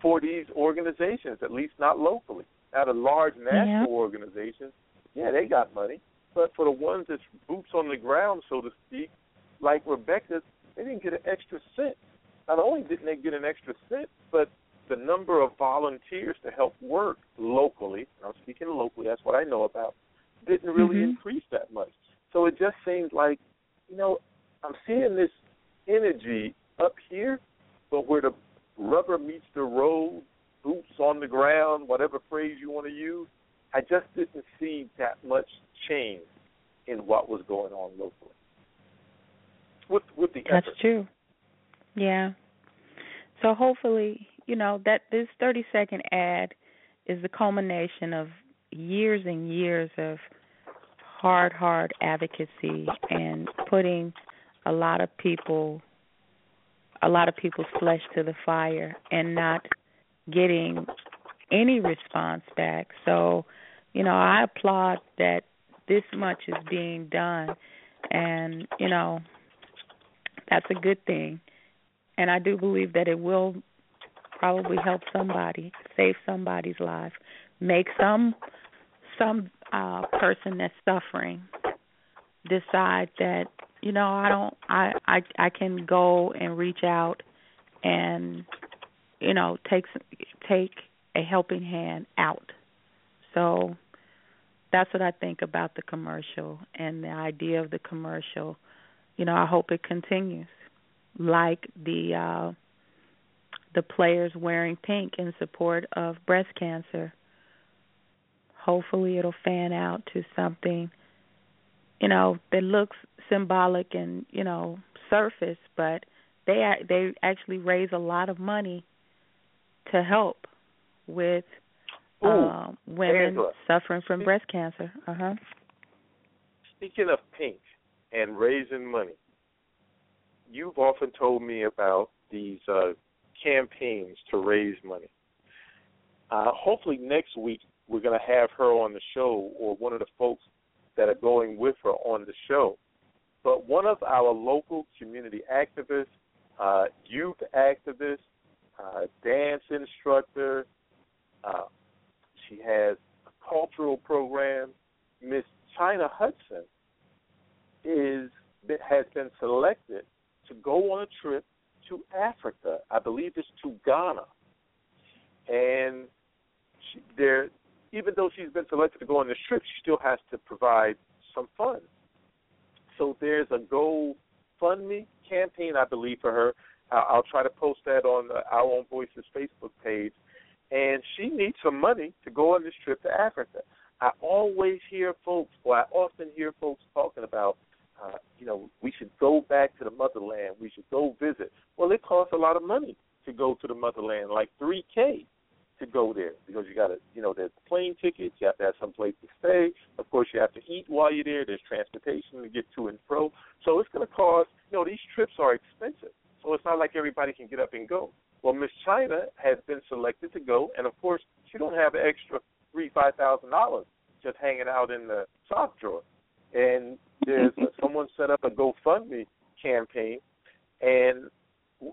for these organizations, at least not locally. Now, the large national yeah. organizations, yeah, they got money, but for the ones that's boots on the ground, so to speak, like Rebecca's, they didn't get an extra cent. Not only didn't they get an extra cent, but the number of volunteers to help work locally, I'm speaking locally, that's what I know about, didn't really mm-hmm. increase that much. So it just seems like, you know, I'm seeing this energy up here, but where the rubber meets the road, boots on the ground, whatever phrase you want to use, I just didn't see that much change in what was going on locally. With with the That's true. Yeah. So hopefully, you know, that this 30 second ad is the culmination of years and years of hard, hard advocacy and putting a lot of people a lot of people's flesh to the fire and not getting any response back. So, you know, I applaud that this much is being done and, you know, that's a good thing. And I do believe that it will probably help somebody, save somebody's life, make some some uh person that's suffering decide that you know i don't i i i can go and reach out and you know take take a helping hand out so that's what i think about the commercial and the idea of the commercial you know i hope it continues like the uh the players wearing pink in support of breast cancer hopefully it'll fan out to something you know that looks symbolic and you know surface, but they they actually raise a lot of money to help with Ooh, uh, women Angela. suffering from breast cancer. Uh huh. Speaking of pink and raising money, you've often told me about these uh, campaigns to raise money. Uh, hopefully next week we're going to have her on the show or one of the folks that are going with her on the show. But one of our local community activists, uh, youth activist, uh, dance instructor, uh, she has a cultural program. Miss China Hudson is has been selected to go on a trip to Africa. I believe it's to Ghana, and she, there even though she's been selected to go on this trip, she still has to provide some funds. So there's a GoFundMe campaign, I believe, for her. I'll try to post that on uh, our own Voices Facebook page. And she needs some money to go on this trip to Africa. I always hear folks, or I often hear folks talking about, uh, you know, we should go back to the motherland. We should go visit. Well, it costs a lot of money to go to the motherland, like 3K to go there because you got to, you know, there's plane tickets. You have to have some place to stay. Of course, you have to eat while you're there. There's transportation to get to and fro. So it's going to cost. You know, these trips are expensive. So it's not like everybody can get up and go. Well, Miss China has been selected to go, and of course, she don't have an extra three, five thousand dollars just hanging out in the sock drawer. And there's someone set up a GoFundMe campaign, and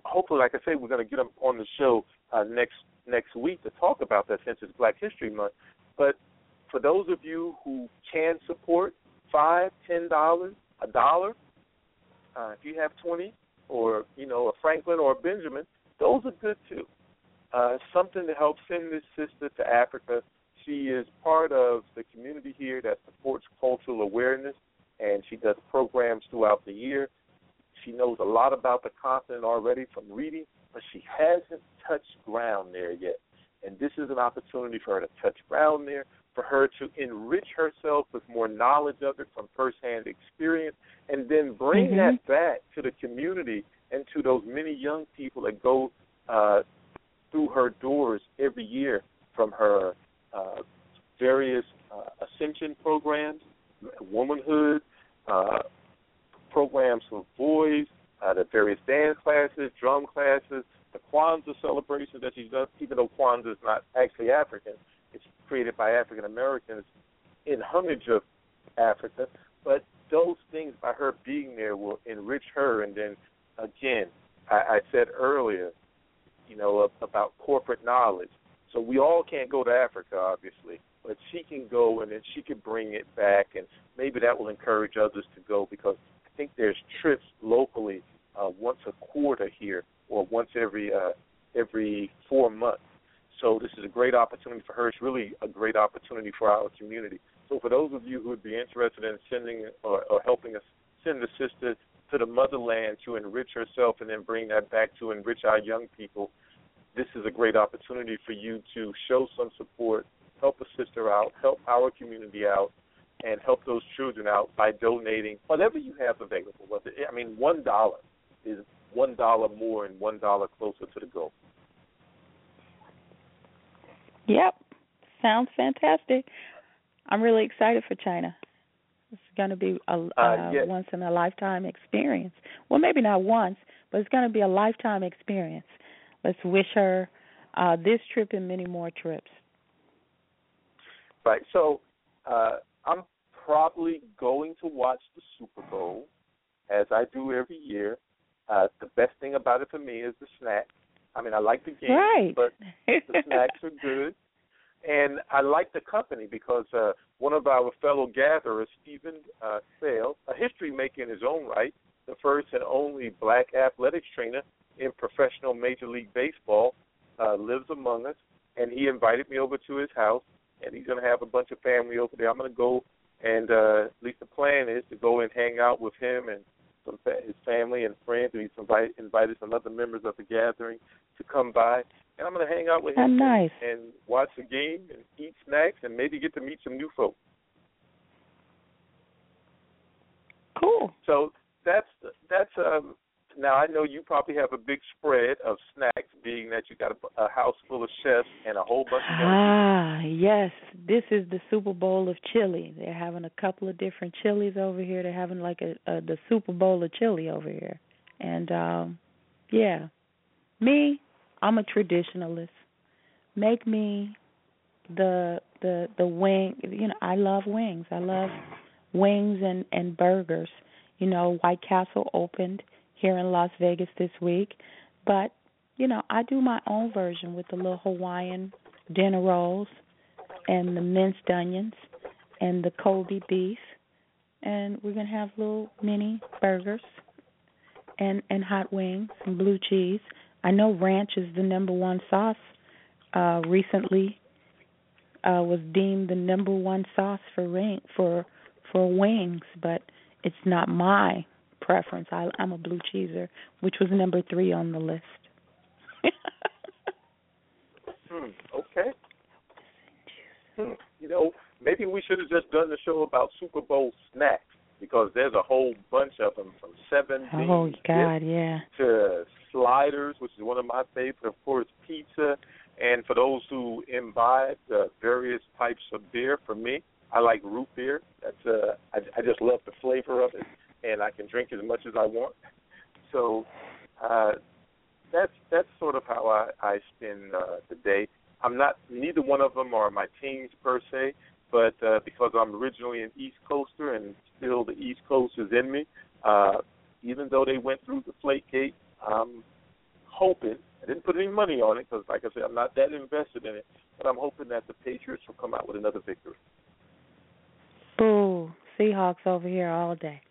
hopefully, like I say, we're going to get them on the show uh, next next week to talk about that since it's Black History Month. But for those of you who can support five, ten dollars, a dollar, uh, if you have twenty or you know a Franklin or a Benjamin, those are good too. Uh, something to help send this sister to Africa. She is part of the community here that supports cultural awareness, and she does programs throughout the year. She knows a lot about the continent already from reading, but she hasn't touched ground there yet. And this is an opportunity for her to touch ground there, for her to enrich herself with more knowledge of it from firsthand experience, and then bring Mhm. that back to the community and to those many young people that go uh, through her doors every year from her uh, various uh, ascension programs, womanhood, uh, programs for boys, uh, the various dance classes, drum classes, the Kwanzaa celebration that she's done, even though Kwanzaa is not actually African, it's created by African Americans in homage of Africa. But those things by her being there will enrich her. And then again, I, I said earlier, you know, about corporate knowledge. So we all can't go to Africa, obviously, but she can go and then she can bring it back, and maybe that will encourage others to go because I think there's trips locally uh, once a quarter here or once every uh, every four months. So this is a great opportunity for her. It's really a great opportunity for our community. So for those of you who would be interested in sending or, or helping us send the sister to the motherland to enrich herself and then bring that back to enrich our young people, this is a great opportunity for you to show some support, help a sister out, help our community out, and help those children out by donating whatever you have available. Whether I mean, one dollar is one dollar more and one dollar closer to the goal. Yep. Sounds fantastic. I'm really excited for China. It's going to be a, Uh, yes. once in a lifetime experience. Well, maybe not once, but it's going to be a lifetime experience. Let's wish her uh, this trip and many more trips. Right. So uh, I'm probably going to watch the Super Bowl, as I do every year. Uh, the best thing about it for me is the snacks. I mean, I like the game, Right. but the snacks are good. And I like the company because uh, one of our fellow gatherers, Stephen uh, Sales, a history maker in his own right, the first and only black athletics trainer in professional Major League Baseball, uh, lives among us. And he invited me over to his house, and he's going to have a bunch of family over there. I'm going to go, and uh, at least the plan is to go and hang out with him and some fa- his family and friends. And he's invite, invited some other members of the gathering to come by, and I'm going to hang out with him nice. and watch the game and eat snacks and maybe get to meet some new folks. Cool. So that's that's um. Now I know you probably have a big spread of snacks, being that you got a, a house full of chefs and a whole bunch of Ah, yes. This is the Super Bowl of chili. They're having a couple of different chilies over here. They're having like a, a the Super Bowl of chili over here. And um yeah. Me, I'm a traditionalist. Make me the the the wing, you know, I love wings. I love wings and and burgers. You know, White Castle opened here in Las Vegas this week, but you know, I do my own version with the little Hawaiian dinner rolls and the minced onions and the Kobe beef, and we're gonna have little mini burgers and and hot wings and blue cheese. I know ranch is the number one sauce. Uh, recently, uh, was deemed the number one sauce for ring for for wings, but it's not my preference. I, I'm a blue cheeser, which was number three on the list. Hmm, okay. Hmm. You know, maybe we should have just done the show about Super Bowl snacks because there's a whole bunch of them from seven oh beans God, yeah. to sliders, which is one of my favorites. Of course, pizza, and for those who imbibe the various types of beer, for me, I like root beer. That's uh, I, I just love the flavor of it, and I can drink as much as I want. So uh, that's that's sort of how I, I spend uh, the day. I'm not neither one of them are my teams per se, but uh, because I'm originally an East Coaster and still the East Coast is in me, uh, even though they went through the Flake Gate, I'm hoping. I didn't put any money on it because, like I said, I'm not that invested in it. But I'm hoping that the Patriots will come out with another victory. Boo. Seahawks over here all day.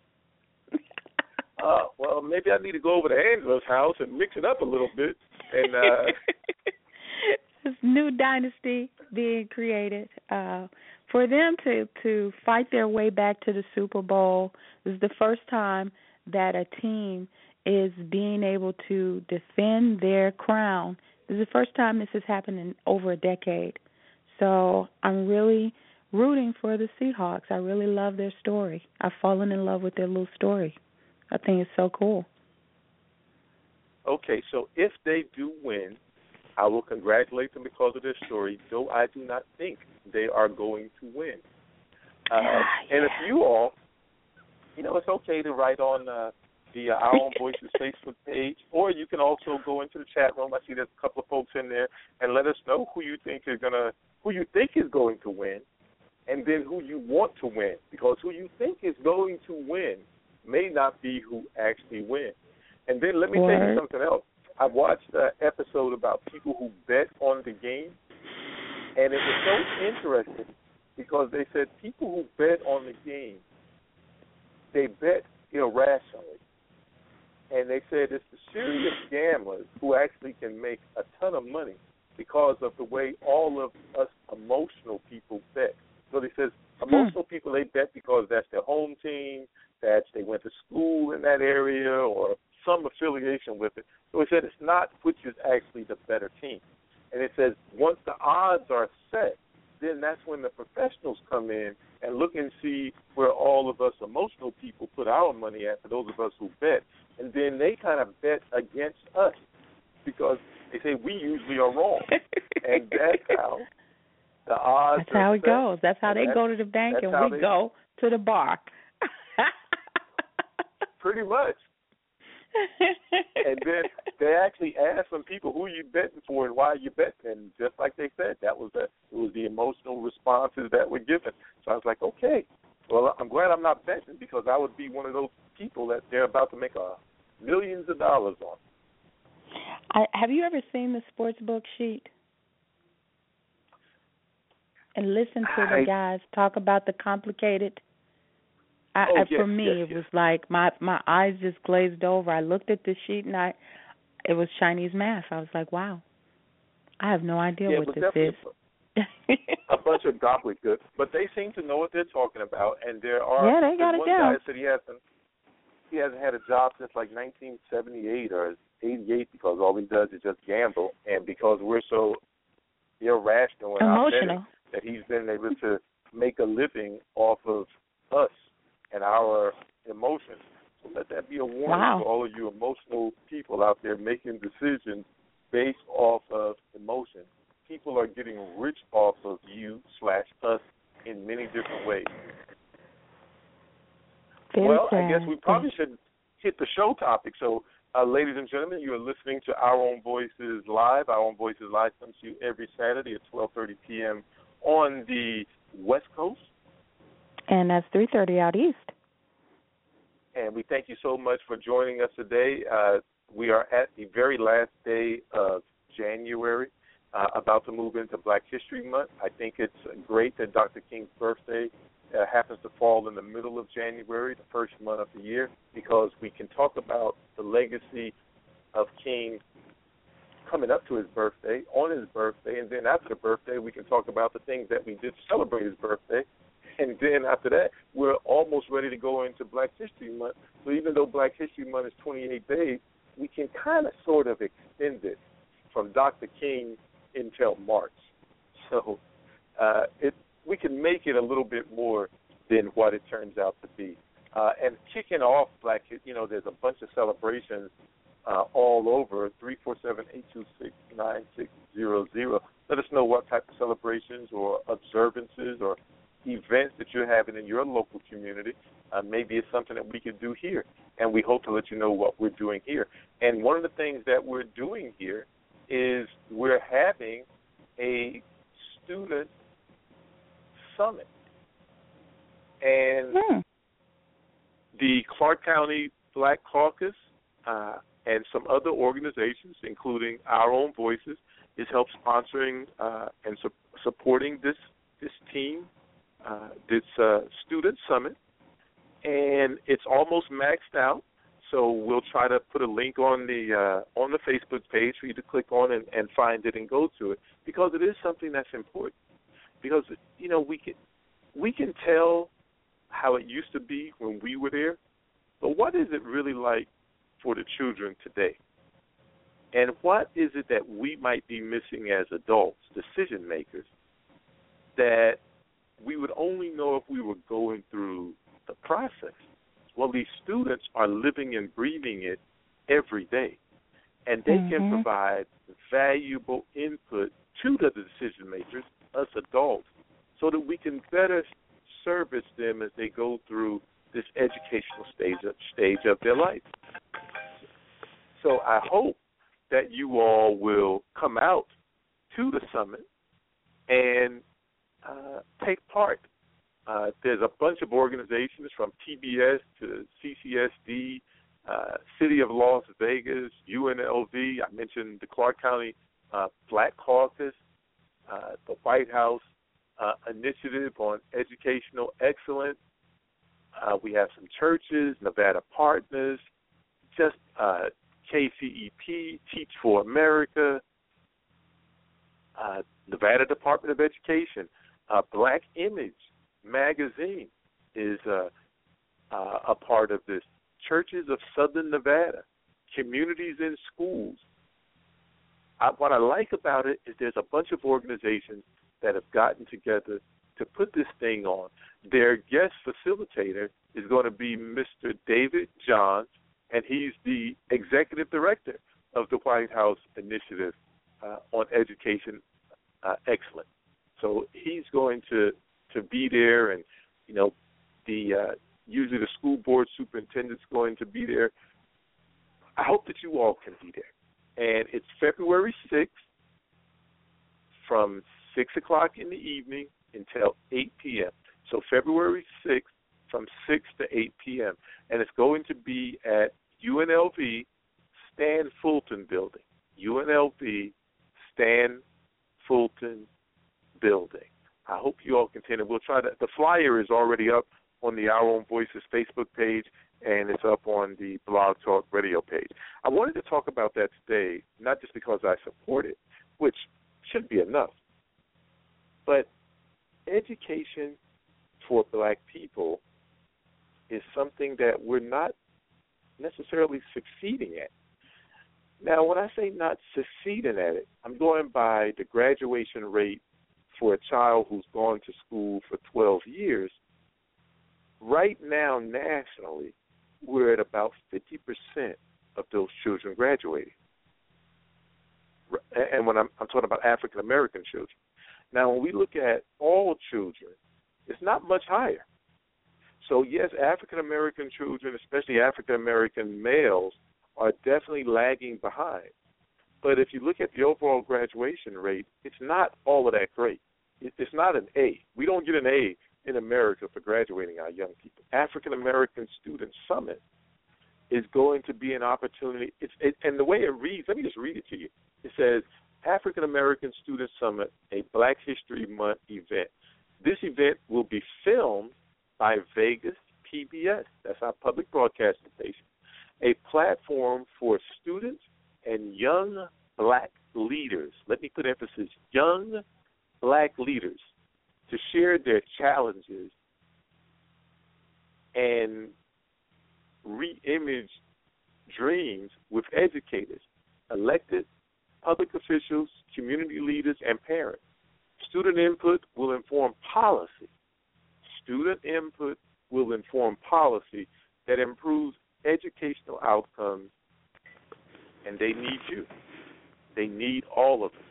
Uh, well, maybe I need to go over to Angela's house and mix it up a little bit. And uh, this new dynasty being created. Uh, for them to to fight their way back to the Super Bowl this is the first time that a team is being able to defend their crown. This is the first time this has happened in over a decade. So I'm really rooting for the Seahawks. I really love their story. I've fallen in love with their little story. I think it's so cool. Okay, so if they do win, I will congratulate them because of their story, though I do not think they are going to win. Uh, Ah, And if you all, you know, it's okay to write on uh, the uh, Our Own Voices Facebook page, or you can also go into the chat room. I see there's a couple of folks in there, and let us know who you think is gonna, who you think is going to win, and then who you want to win, because who you think is going to win may not be who actually wins. And then let me tell you something else. I watched an episode about people who bet on the game, and it was so interesting because they said people who bet on the game, they bet irrationally. And they said it's the serious gamblers who actually can make a ton of money because of the way all of us emotional people bet. So they says hmm. emotional people they bet because that's their home team, that they went to school in that area or some affiliation with it. So he said it's not which is actually the better team. And it says once the odds are set, then that's when the professionals come in and look and see where all of us emotional people put our money at for those of us who bet. And then they kind of bet against us because they say we usually are wrong. and that's how the odds That's are how it set. goes. That's how And they that's- go to the bank and we go to the bar. Pretty much. and then they actually asked some people who you betting for and why you betting, and just like they said, that was the it was the emotional responses that were given. So I was like, okay, well, I'm glad I'm not betting because I would be one of those people that they're about to make a millions of dollars on. I, have you ever seen the sports book sheet? And listen to the guys talk about the complicated. I, Oh, I, yes, for me, yes, it was like my my eyes just glazed over. I looked at the sheet and I, it was Chinese math. I was like, wow, I have no idea yeah, what this is. a bunch of gobbledygook, but they seem to know what they're talking about. And there are Yeah, they got it one down. guy said he hasn't he hasn't had a job since like 1978 or 88 because all he does is just gamble, and because we're so irrational betting, Emotional. that he's been able to make a living off of us and our emotions. So let that be a warning Wow. for all of you emotional people out there making decisions based off of emotion. People are getting rich off of you slash us in many different ways. Very well, I guess we probably should hit the show topic. So, uh, ladies and gentlemen, you are listening to Our Own Voices Live. Our Own Voices Live comes to you every Saturday at 12:30 p.m. on the West Coast. And that's three thirty out east. And we thank you so much for joining us today. Uh, we are at the very last day of January, uh, about to move into Black History Month. I think it's great that Dr. King's birthday uh, happens to fall in the middle of January, the first month of the year, because we can talk about the legacy of King coming up to his birthday, on his birthday, and then after the birthday, we can talk about the things that we did to celebrate his birthday. And then after that, we're almost ready to go into Black History Month. So even though Black History Month is 28 days, we can kind of sort of extend it from Dr. King until March. So uh, it we can make it a little bit more than what it turns out to be. Uh, and kicking off Black, you know, there's a bunch of celebrations uh, all over. Three four seven eight two six nine six zero zero. Let us know what type of celebrations or observances or events that you're having in your local community. Uh, maybe it's something that we can do here, and we hope to let you know what we're doing here. And one of the things that we're doing here is we're having a student summit, and Hmm. the Clark County Black Caucus uh, and some other organizations, including Our Own Voices, is help sponsoring uh, and su- supporting this this team, uh, this uh, student summit, and it's almost maxed out. So we'll try to put a link on the uh, on the Facebook page for you to click on and, and find it and go to it because it is something that's important. Because you know we can we can tell how it used to be when we were there, but what is it really like for the children today? And what is it that we might be missing as adults, decision makers, that we would only know if we were going through the process? Well, these students are living and breathing it every day, and they mm-hmm. can provide valuable input to the decision makers, us adults, so that we can better service them as they go through this educational stage of, stage of their life. So I hope that you all will come out to the summit and uh, take part. Uh, there's a bunch of organizations from PBS to CCSD, uh, City of Las Vegas, UNLV. I mentioned the Clark County uh, Black Caucus, uh, the White House uh, Initiative on Educational Excellence. We have some churches, Nevada Partners, just KCEP, Teach for America, Nevada Department of Education, uh, Black Image Magazine is uh, uh, a part of this. Churches of Southern Nevada, communities in schools. I, what I like about it is there's a bunch of organizations that have gotten together to put this thing on. Their guest facilitator is going to be Mr. David Johns, and he's the executive director of the White House Initiative uh, on Education uh, Excellence. So he's going to to be there, and you know, the uh, usually the school board superintendent's going to be there. I hope that you all can be there, and it's February sixth from six o'clock in the evening until eight p.m. So February sixth from six to eight p.m. and it's going to be at UNLV Stan Fulton Building. UNLV Stan Fulton Building. I hope you all continue. We'll try to. The flyer is already up on the Our Own Voices Facebook page, and it's up on the Blog Talk Radio page. I wanted to talk about that today, not just because I support it, which should be enough, but education for black people is something that we're not necessarily succeeding at. Now, when I say not succeeding at it, I'm going by the graduation rate for a child who's gone to school for 12 years. Right now, nationally, we're at about 50% of those children graduating. And when I'm, I'm talking about African American children. Now, when we look at all children, it's not much higher. So yes, African American children, especially African American males, are definitely lagging behind. But if you look at the overall graduation rate, it's not all of that great. It's not an A. We don't get an A in America for graduating our young people. African American Student Summit is going to be an opportunity. It's it, and the way it reads. Let me just read it to you. It says African American Student Summit, a Black History Month event. This event will be filmed by Vegas PBS. That's our public broadcasting station. A platform for students and young black leaders. Let me put emphasis young black leaders to share their challenges and re-image dreams with educators, elected public officials, community leaders, and parents. Student input will inform policy student input will inform policy that improves educational outcomes, and they need you. They need all of us.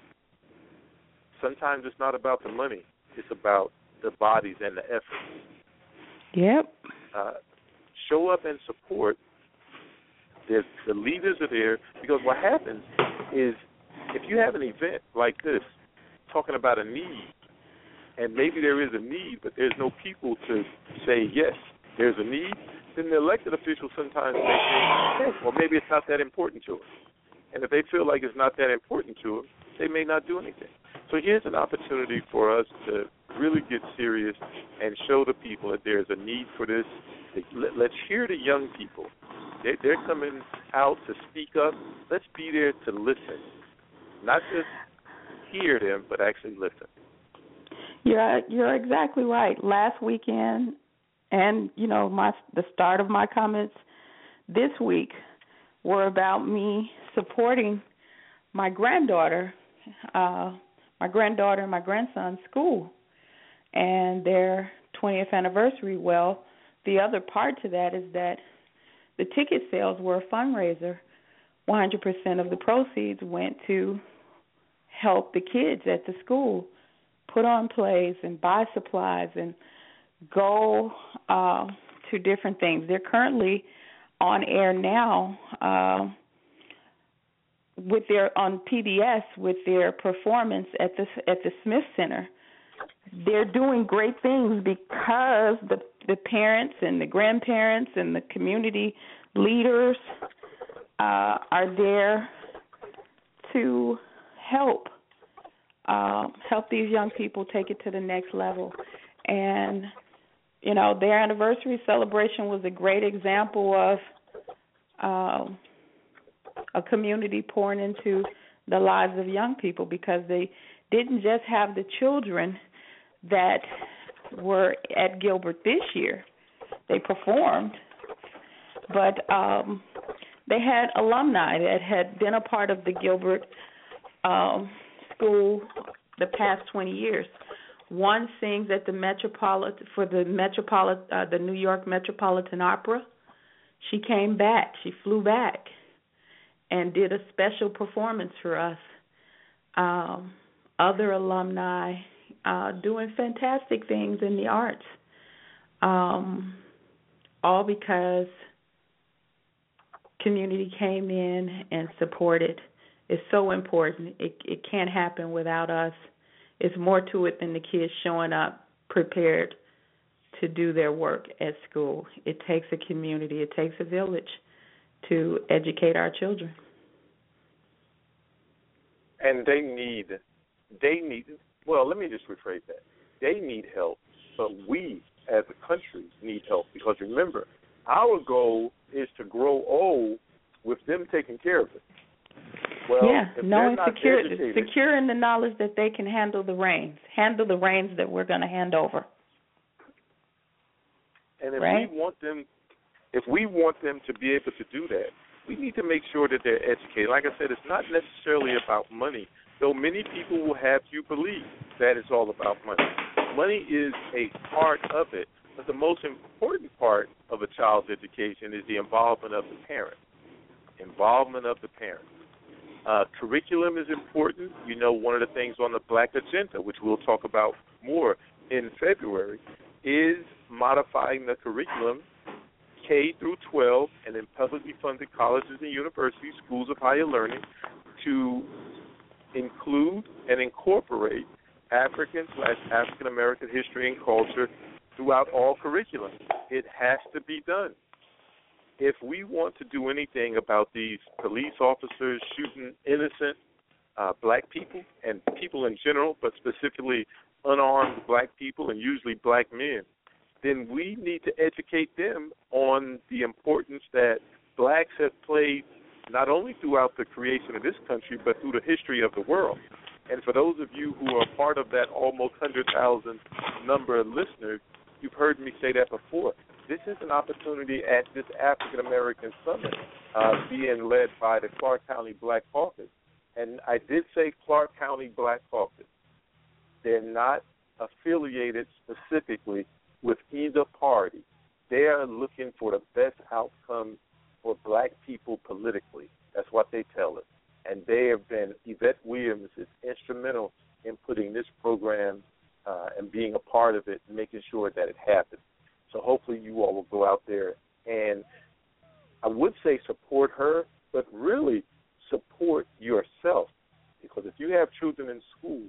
Sometimes it's not about the money; it's about the bodies and the effort. Yep. Uh, show up and support. There's, the leaders are there because what happens is if you have an event like this, talking about a need, and maybe there is a need, but there's no people to say yes, there's a need, then the elected officials sometimes may think, well, maybe it's not that important to them. And if they feel like it's not that important to them, they may not do anything. So here's an opportunity for us to really get serious and show the people that there's a need for this. Let's hear the young people They, they're coming out to speak up. Let's be there to listen, not just hear them, but actually listen. You're you're exactly right. Last weekend, and you know my the start of my comments this week were about me supporting my granddaughter, uh, my granddaughter and my grandson's school, and their 20th anniversary. Well, the other part to that is that the ticket sales were a fundraiser. 100% of the proceeds went to help the kids at the school put on plays and buy supplies and go uh, to different things. They're currently on air now uh, with their on PBS with their performance at the at the Smith Center. They're doing great things because the the parents and the grandparents and the community leaders uh, are there to help uh, help these young people take it to the next level. And you know, their anniversary celebration was a great example of uh, a community pouring into the lives of young people because they didn't just have the children that were at Gilbert this year. They performed, but um, they had alumni that had been a part of the Gilbert um, school the past 20 years. One sings at the Metropolitan for the Metropolitan uh, the New York Metropolitan Opera. She came back. She flew back and did a special performance for us. Um, other alumni uh, doing fantastic things in the arts, um, all because community came in and supported. It's so important. It it can't happen without us. It's more to it than the kids showing up prepared to do their work at school. It takes a community. It takes a village to educate our children. And they need, they need. Well, let me just rephrase that. They need help, but we as a country need help because remember, our goal is to grow old with them taking care of it. Well, yeah, knowing secure, educated, secure in the knowledge that they can handle the reins, handle the reins that we're going to hand over. And if right? we want them, if we want them to be able to do that, we need to make sure that they're educated. Like I said, it's not necessarily about money, though many people will have you believe that it's all about money. Money is a part of it, but the most important part of a child's education is the involvement of the parent. Involvement of the parent. Uh, curriculum is important. You know, one of the things on the Black Agenda, which we'll talk about more in February, is modifying the curriculum K through 12 and in publicly funded colleges and universities, schools of higher learning, to include and incorporate African slash African American history and culture throughout all curriculum. It has to be done. If we want to do anything about these police officers shooting innocent uh, black people and people in general, but specifically unarmed black people and usually black men, then we need to educate them on the importance that blacks have played not only throughout the creation of this country, but through the history of the world. And for those of you who are part of that almost 100,000 number of listeners, you've heard me say that before. This is an opportunity at this African American Summit uh, being led by the Clark County Black Caucus. And I did say Clark County Black Caucus. They're not affiliated specifically with either party. They are looking for the best outcome for black people politically. That's what they tell us. And they have been, Yvette Williams is instrumental in putting this program uh, and being a part of it and making sure that it happens. So hopefully you all will go out there and I would say support her, but really support yourself. Because if you have children in school,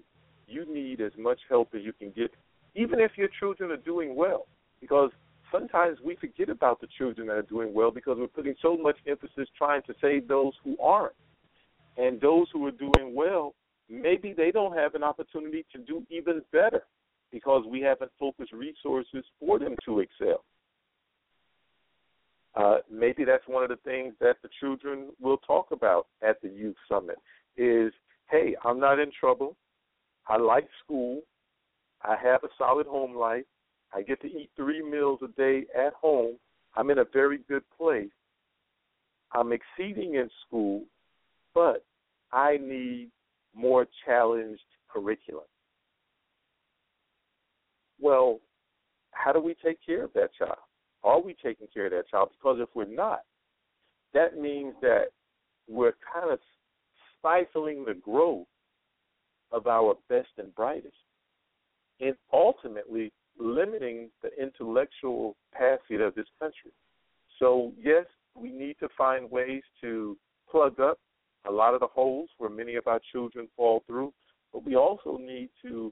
you need as much help as you can get even if your children are doing well. Because sometimes we forget about the children that are doing well because we're putting so much emphasis trying to save those who aren't. And those who are doing well, maybe they don't have an opportunity to do even better because we haven't focused resources for them to excel. Uh, maybe that's one of the things that the children will talk about at the youth summit is, hey, I'm not in trouble. I like school. I have a solid home life. I get to eat three meals a day at home. I'm in a very good place. I'm exceeding in school, but I need more challenged curriculum. Well, how do we take care of that child? Are we taking care of that child? Because if we're not, that means that we're kind of stifling the growth of our best and brightest, and ultimately limiting the intellectual capacity of this country. So, yes, we need to find ways to plug up a lot of the holes where many of our children fall through, but we also need to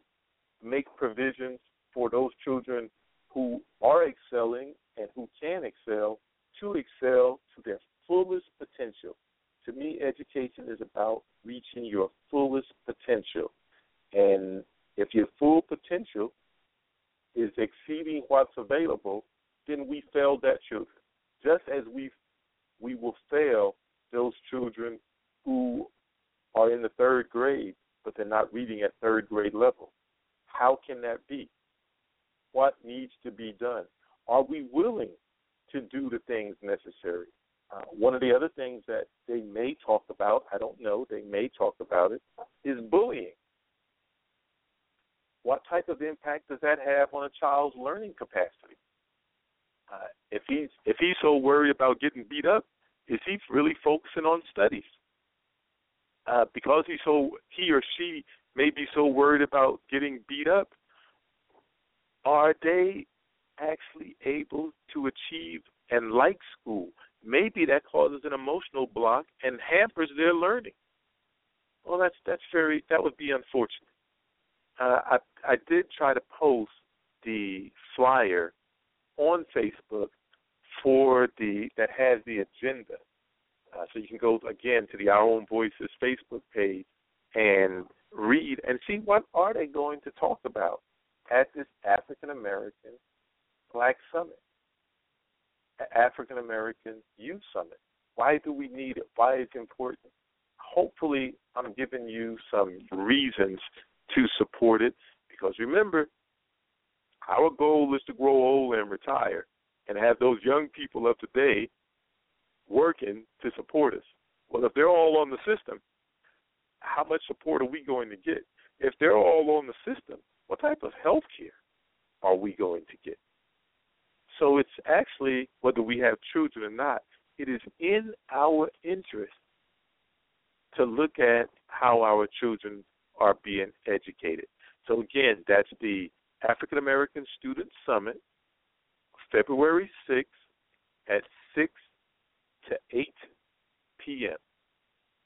make provisions for those children who are excelling and who can excel to excel to their fullest potential. To me, education is about reaching your fullest potential. And if your full potential is exceeding what's available, then we failed that children. Just as we we will fail those children who are in the third grade, but they're not reading at third grade level. How can that be? What needs to be done? Are we willing to do the things necessary? Uh, one of the other things that they may talk about, I don't know, they may talk about it, is bullying. What type of impact does that have on a child's learning capacity? Uh, if he's if he's so worried about getting beat up, is he really focusing on studies? Uh, because he's so he or she may be so worried about getting beat up, are they actually able to achieve and like school? Maybe that causes an emotional block and hampers their learning. Well, that's that's very that would be unfortunate. Uh, I I did try to post the flyer on Facebook for the that has the agenda. Uh, so you can go again to the Our Own Voices Facebook page and read and see what are they going to talk about at this African American Black Summit, African American Youth Summit. Why do we need it? Why is it important? Hopefully, I'm giving you some reasons to support it because remember, our goal is to grow old and retire and have those young people of today working to support us. Well, if they're all on the system, how much support are we going to get? If they're all on the system, what type of health care are we going to get? So it's actually, whether we have children or not, it is in our interest to look at how our children are being educated. So again, that's the African American Student Summit, February 6th at 6 to 8 p.m.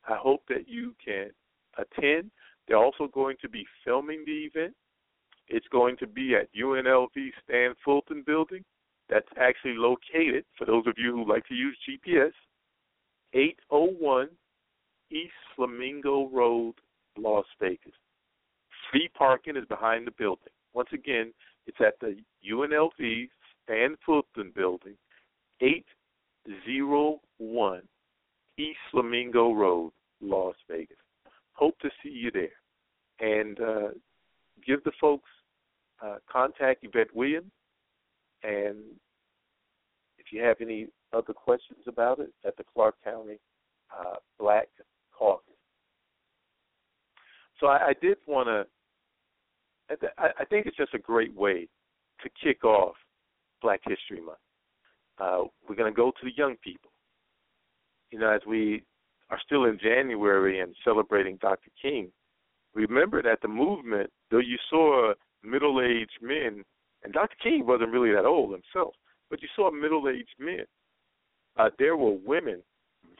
I hope that you can attend. They're also going to be filming the event. It's going to be at UNLV Stan Fulton Building. That's actually located, for those of you who like to use GPS, 801 East Flamingo Road, Las Vegas. Free parking is behind the building. Once again, it's at the UNLV Stan Fulton Building, 801 East Flamingo Road, Las Vegas. Hope to see you there. And uh, give the folks uh, contact Yvette Williams. And if you have any other questions about it, at the Clark County uh, Black Caucus. So I, I did want to. I, I think it's just a great way to kick off Black History Month. Uh, we're going to go to the young people. You know, as we are still in January and celebrating Dr. King, remember that the movement, though you saw middle aged men, and Dr. King wasn't really that old himself, but you saw middle aged men. Uh, there were women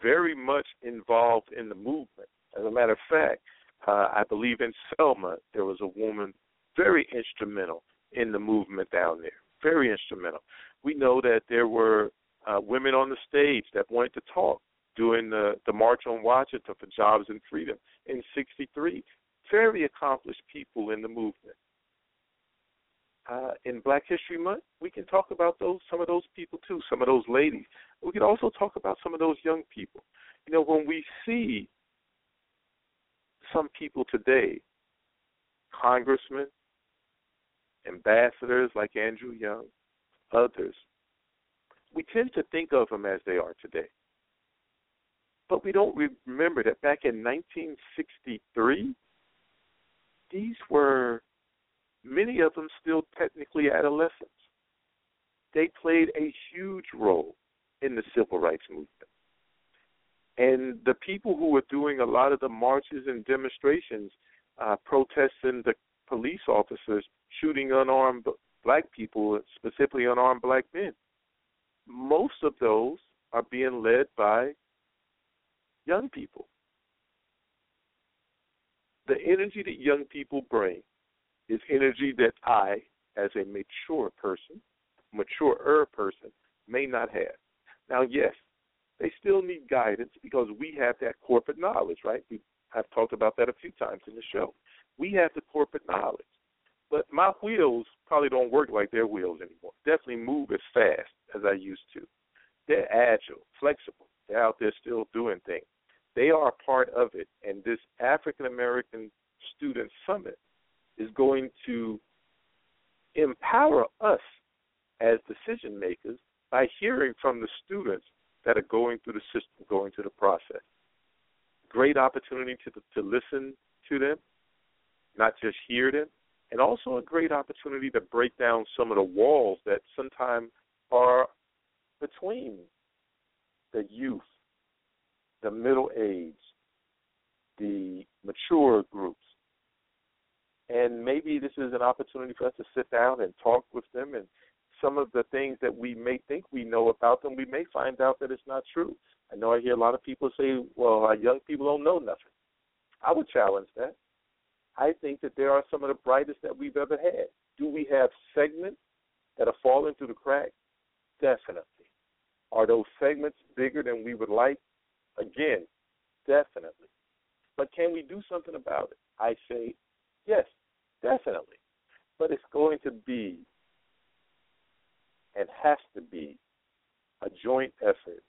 very much involved in the movement. As a matter of fact, uh, I believe in Selma, there was a woman very instrumental in the movement down there, very instrumental. We know that there were uh, women on the stage that wanted to talk during the, the March on Washington for Jobs and Freedom in 63. Very accomplished people in the movement. uh, in Black History Month, we can talk about those some of those people too, some of those ladies. We can also talk about some of those young people. You know, when we see some people today, congressmen, ambassadors like Andrew Young, others, we tend to think of them as they are today. But we don't remember that back in 1963, these were many of them still technically adolescents. They played a huge role in the civil rights movement. And the people who were doing a lot of the marches and demonstrations, uh, protesting the police officers shooting unarmed black people, specifically unarmed black men, most of those are being led by young people. The energy that young people bring is energy that I, as a mature person, maturer person, may not have. Now, yes, they still need guidance because we have that corporate knowledge, right? We have talked about that a few times in the show. We have the corporate knowledge. But my wheels probably don't work like their wheels anymore. Definitely move as fast as I used to. They're agile, flexible. They're out there still doing things. They are part of it. And this African American Student Summit is going to empower us as decision makers by hearing from the students that are going through the system, going through the process. Great opportunity to to listen to them, not just hear them, and also a great opportunity to break down some of the walls that sometimes are between the youth, the middle age, the mature groups, and maybe this is an opportunity for us to sit down and talk with them and some of the things that we may think we know about them, we may find out that it's not true. I know I hear a lot of people say, well, our young people don't know nothing. I would challenge that. I think that there are some of the brightest that we've ever had. Do we have segments that are falling through the cracks? Definitely. Are those segments bigger than we would like? Again, definitely. But can we do something about it? I say Yes, definitely. But it's going to be and has to be a joint effort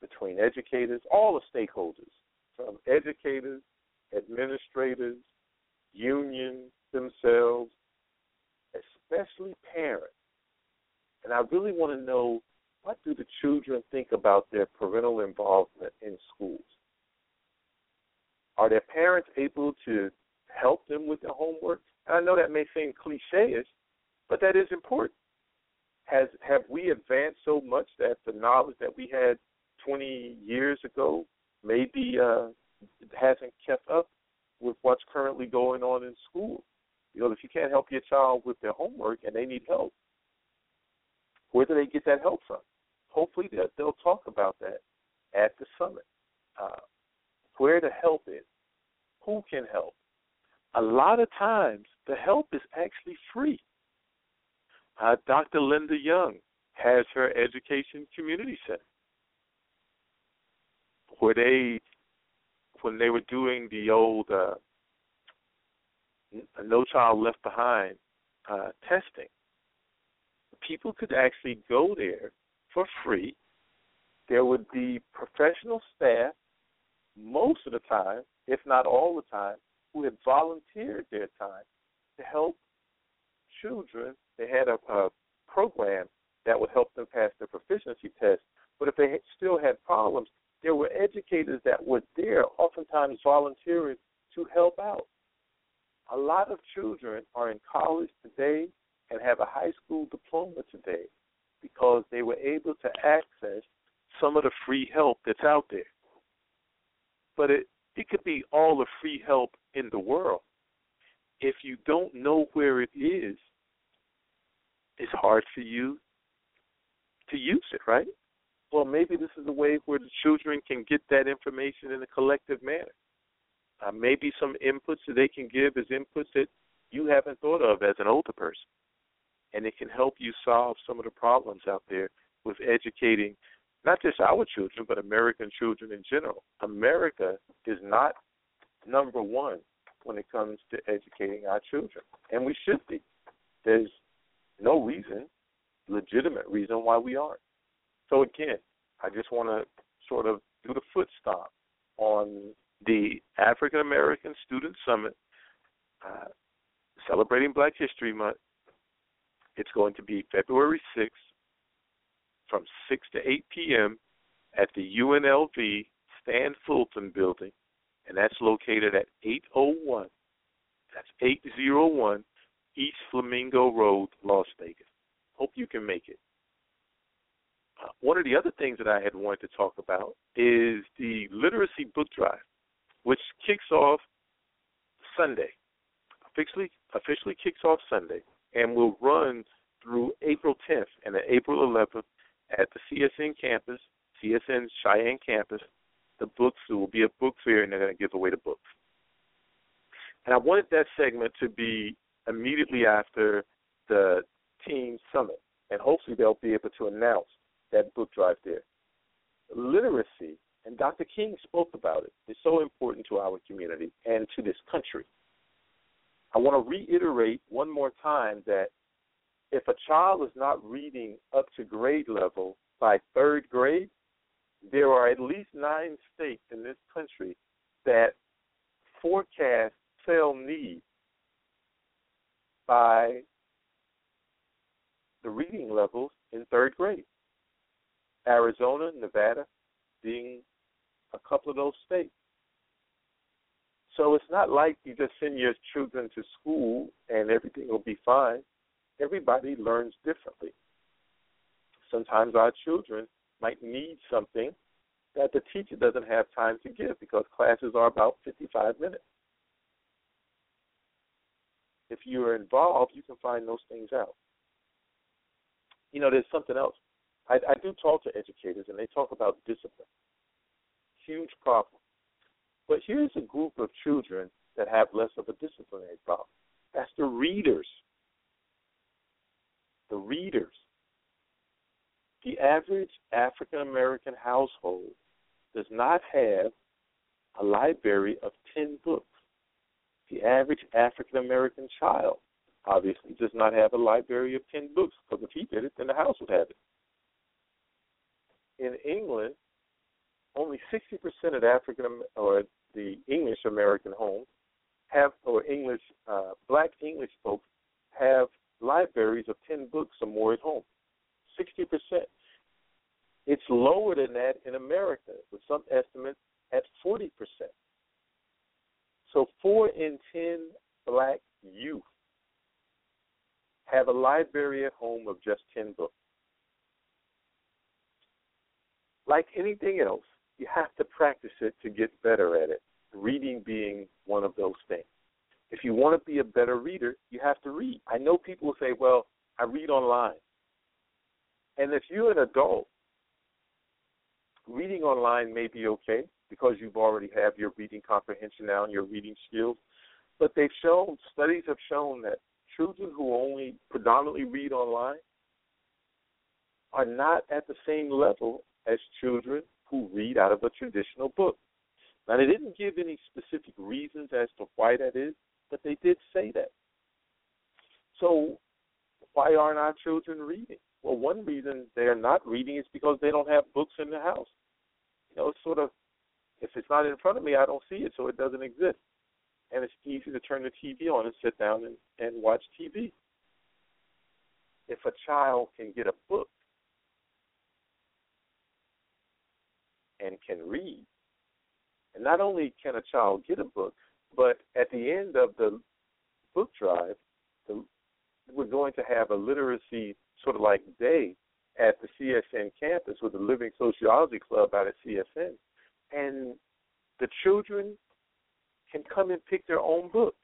between educators, all the stakeholders, from educators, administrators, unions themselves, especially parents. And I really want to know what do the children think about their parental involvement in schools? Are their parents able to help them with their homework. And I know that may seem cliche-ish, but that is important. Has have we advanced so much that the knowledge that we had 20 years ago maybe uh, hasn't kept up with what's currently going on in school? Because if you can't help your child with their homework and they need help, where do they get that help from? Hopefully they'll, they'll talk about that at the summit. Uh, where the help is, who can help, a lot of times the help is actually free. Uh, Dr. Linda Young has her education community center where they, when they were doing the old uh, No Child Left Behind uh, testing, people could actually go there for free. There would be professional staff most of the time, if not all the time, who had volunteered their time to help children. They had a, a program that would help them pass their proficiency test. But if they still had problems, there were educators that were there, oftentimes volunteering to help out. A lot of children are in college today and have a high school diploma today because they were able to access some of the free help that's out there. But it it could be all the free help in the world. If you don't know where it is, it's hard for you to use it, right? Well, maybe this is a way where the children can get that information in a collective manner. Uh, maybe some inputs that they can give as inputs that you haven't thought of as an older person. And it can help you solve some of the problems out there with educating not just our children, but American children in general. America is not number one when it comes to educating our children, and we should be. There's no reason, legitimate reason why we aren't. So again, I just want to sort of do the foot stomp on the African American Student Summit uh, celebrating Black History Month. It's going to be February 6th from 6 to 8 p.m. at the UNLV Stan Fulton building, and that's located at 801. That's 801 East Flamingo Road, Las Vegas. Hope you can make it. Uh, one of the other things that I had wanted to talk about is the literacy book drive, which kicks off Sunday. Officially, officially kicks off Sunday and will run through April 10th and April 11th at the CSN campus, CSN Cheyenne campus. The books there will be a book fair, and they're going to give away the books. And I wanted that segment to be immediately after the team summit, and hopefully they'll be able to announce that book drive there. Literacy, and Dr. King spoke about it, is so important to our community and to this country. I want to reiterate one more time that if a child is not reading up to grade level by third grade, there are at least nine states in this country that forecast cell need by the reading levels in third grade. Arizona, Nevada being a couple of those states. So it's not like you just send your children to school and everything will be fine. Everybody learns differently. Sometimes our children might need something that the teacher doesn't have time to give because classes are about 55 minutes. If you are involved, you can find those things out. You know, there's something else. I, I do talk to educators, and they talk about discipline. Huge problem. But here's a group of children that have less of a disciplinary problem. That's the readers. The readers. The average African American household does not have a library of 10 books. The average African American child obviously does not have a library of 10 books because if he did it, then the house would have it. In England, only 60% of African or the English American homes have, or English, uh, black English folks have libraries of 10 books or more at home. 60%. It's lower than that in America, with some estimates at 40%. So, four in 10 black youth have a library at home of just 10 books. Like anything else, you have to practice it to get better at it, reading being one of those things. If you want to be a better reader, you have to read. I know people will say, well, I read online. And if you're an adult, reading online may be okay because you've already have your reading comprehension now and your reading skills. But they've shown, studies have shown that children who only predominantly read online are not at the same level as children who read out of a traditional book. Now, they didn't give any specific reasons as to why that is, but they did say that. So, why aren't our children reading? Well, one reason they're not reading is because they don't have books in the house. You know, it's sort of, if it's not in front of me, I don't see it, so it doesn't exist. And it's easy to turn the TV on and sit down and, and watch TV. If a child can get a book, and can read. And not only can a child get a book, but at the end of the book drive, the, we're going to have a literacy sort of like day at the CSN campus with the Living Sociology Club out at CSN. And the children can come and pick their own books.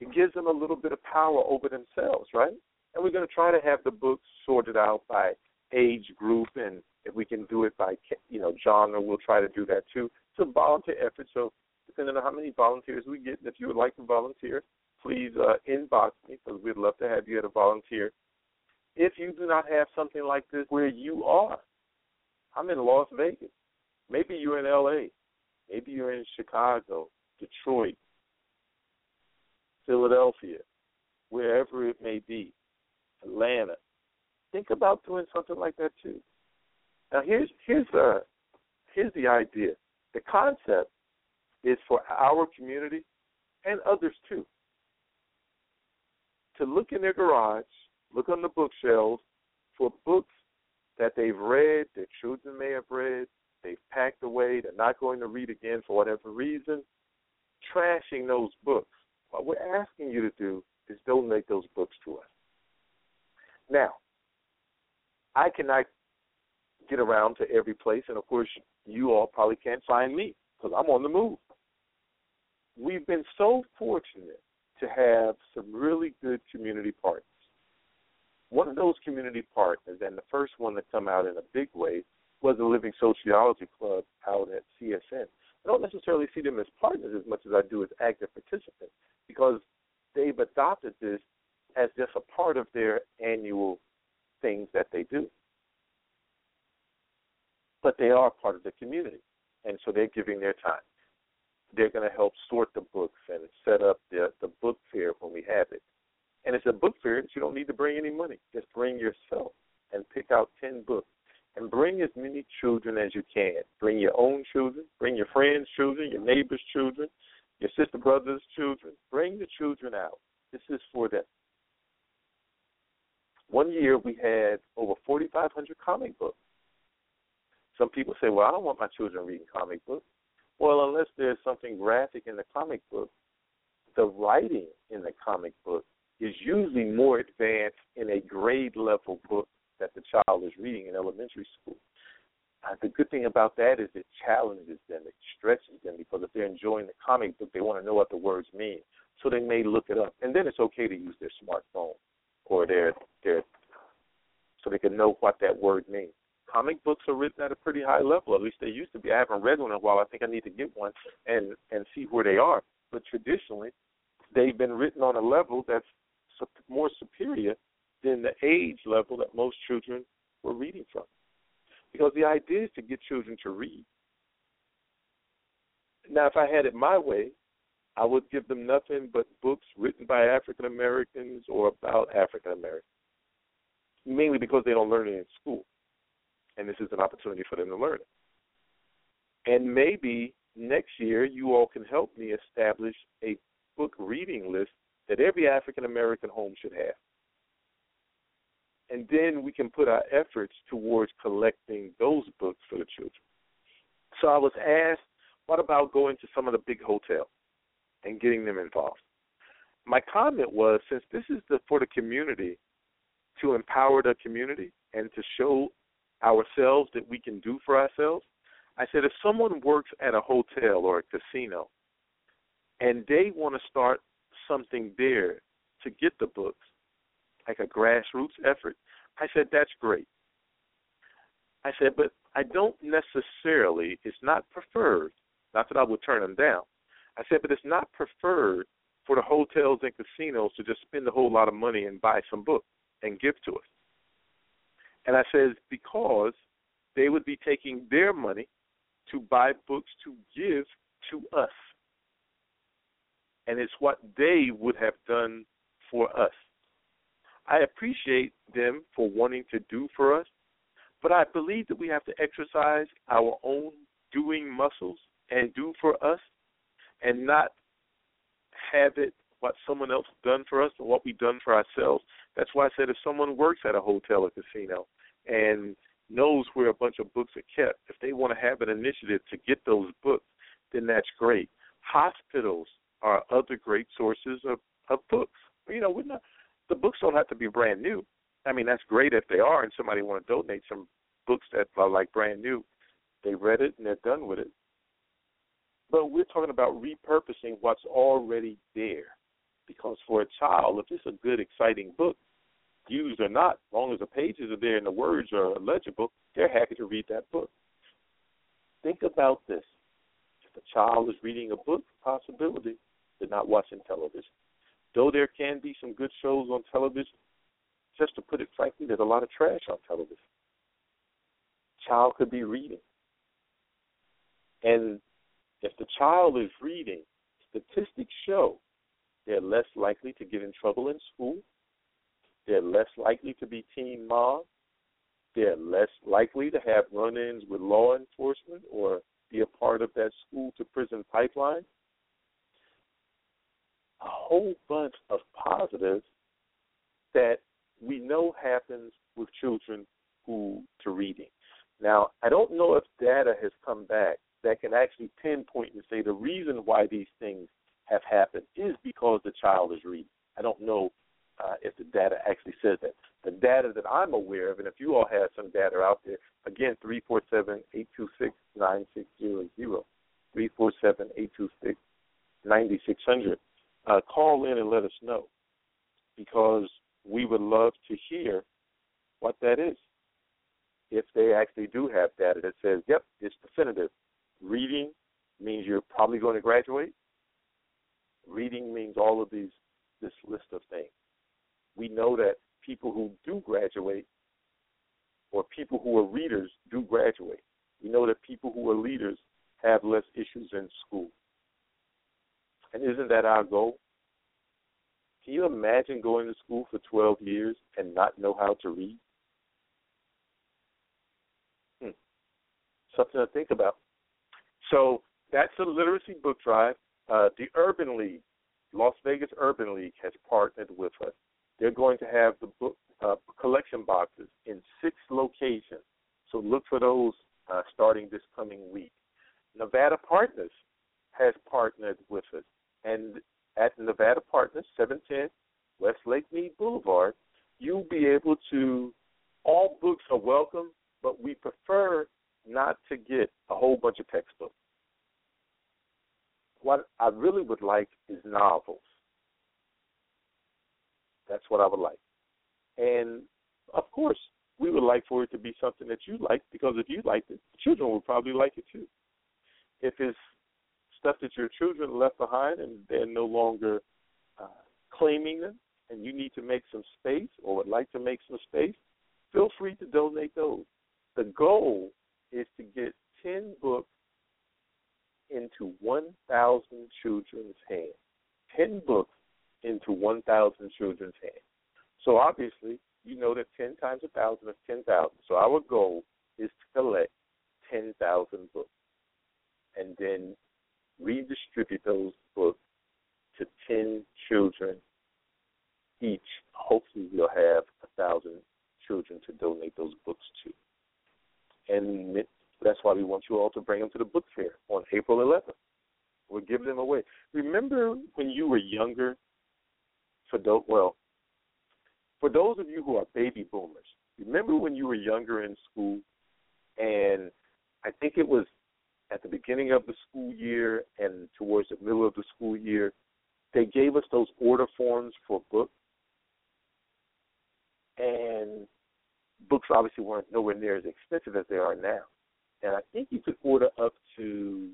It gives them a little bit of power over themselves, right? And we're going to try to have the books sorted out by age group and if we can do it by you know genre, we'll try to do that too. It's a volunteer effort, so depending on how many volunteers we get, if you would like to volunteer, please uh, inbox me because we'd love to have you at a volunteer. If you do not have something like this where you are, I'm in Las Vegas. Maybe you're in LA. Maybe you're in Chicago, Detroit, Philadelphia, wherever it may be. Atlanta. Think about doing something like that too. Now here's here's the here's the idea. The concept is for our community and others too to look in their garage, look on the bookshelves for books that they've read, their children may have read, they've packed away, they're not going to read again for whatever reason, trashing those books. What we're asking you to do is donate those books to us. Now, I cannot get around to every place, and of course, you all probably can't find me because I'm on the move. We've been so fortunate to have some really good community partners. One of those community partners, and the first one to come out in a big way, was the Living Sociology Club out at CSN. I don't necessarily see them as partners as much as I do as active participants because they've adopted this as just a part of their annual things that they do. But they are part of the community, and so they're giving their time. They're going to help sort the books and set up the the book fair when we have it. And it's a book fair that you don't need to bring any money. Just bring yourself and pick out ten books and bring as many children as you can. Bring your own children, bring your friends' children, your neighbors' children, your sister brothers' children. Bring the children out. This is for them. One year we had over 4,500 comic books. Some people say, well, I don't want my children reading comic books. Well, unless there's something graphic in the comic book, the writing in the comic book is usually more advanced in a grade level book that the child is reading in elementary school. Uh, the good thing about that is it challenges them, it stretches them because if they're enjoying the comic book, they want to know what the words mean. So they may look it up, and then it's okay to use their smartphone or their their so they can know what that word means. Comic books are written at a pretty high level. At least they used to be. I haven't read one in a while. I think I need to get one and and see where they are. But traditionally, they've been written on a level that's more superior than the age level that most children were reading from. Because the idea is to get children to read. Now, if I had it my way, I would give them nothing but books written by African Americans or about African Americans, mainly because they don't learn it in school. And this is an opportunity for them to learn it. And maybe next year you all can help me establish a book reading list that every African American home should have and then we can put our efforts towards collecting those books for the children. So I was asked, what about going to some of the big hotels and getting them involved? My comment was, since this is the, for the community to empower the community and to show ourselves that we can do for ourselves, I said if someone works at a hotel or a casino and they want to start something there to get the books, like a grassroots effort. I said, that's great. I said, but I don't necessarily, it's not preferred, not that I would turn them down. I said, but it's not preferred for the hotels and casinos to just spend a whole lot of money and buy some books and give to us. And I said, because they would be taking their money to buy books to give to us. And it's what they would have done for us. I appreciate them for wanting to do for us, but I believe that we have to exercise our own doing muscles and do for us and not have it what someone else done for us or what we've done for ourselves. That's why I said if someone works at a hotel or casino and knows where a bunch of books are kept, if they want to have an initiative to get those books, then that's great. Hospitals are other great sources of, of books. You know, we're not the books don't have to be brand new. I mean, that's great if they are, and somebody want to donate some books that are like brand new. They read it and they're done with it. But we're talking about repurposing what's already there. Because for a child, if it's a good, exciting book, used or not, as long as the pages are there and the words are legible, they're happy to read that book. Think about this. If a child is reading a book, possibility they're not watching television. Though there can be some good shows on television, just to put it frankly, there's a lot of trash on television. Child could be reading. And if the child is reading, statistics show they're less likely to get in trouble in school. They're less likely to be teen moms. They're less likely to have run ins with law enforcement or be a part of that school to prison pipeline. A whole bunch of positives that we know happens with children who to reading. Now, I don't know if data has come back that can actually pinpoint and say the reason why these things have happened is because the child is reading. I don't know uh, if the data actually says that. The data that I'm aware of, and if you all have some data out there, again, 347 826 9600. 347 826 9600. Uh, call in and let us know because we would love to hear what that is. If they actually do have data that says, yep, it's definitive. Reading means you're probably going to graduate. Reading means all of these this list of things. We know that people who do graduate or people who are readers do graduate. We know that people who are leaders have less issues in school. And isn't that our goal? Can you imagine going to school for 12 years and not know how to read? Hmm. Something to think about. So that's a literacy book drive. Uh, the Urban League, Las Vegas Urban League, has partnered with us. They're going to have the book uh, collection boxes in six locations. So look for those uh, starting this coming week. Nevada Partners has partnered with us, and at Nevada Partners, 710 West Lake Mead Boulevard, you'll be able to. All books are welcome, but we prefer not to get a whole bunch of textbooks. What I really would like is novels. That's what I would like. And of course, we would like for it to be something that you like because if you like it, children will probably like it too. If it's stuff that your children left behind and they're no longer uh, claiming them, and you need to make some space or would like to make some space, feel free to donate those. The goal is to get 10 books into 1,000 children's hands. 10 books into 1,000 children's hands. So obviously, you know that 10 times 1,000 is 10,000. So our goal is to collect 10,000 books and then redistribute those books to 10 children each. Hopefully, we'll have a 1,000 children to donate those books to. And that's why we want you all to bring them to the book fair on April 11th. We'll give them away. Remember when you were younger? For those, well, for those of you who are baby boomers, remember when you were younger in school, and I think it was at the beginning of the school year and towards the middle of the school year, they gave us those order forms for books, and books obviously weren't nowhere near as expensive as they are now. And I think you could order up to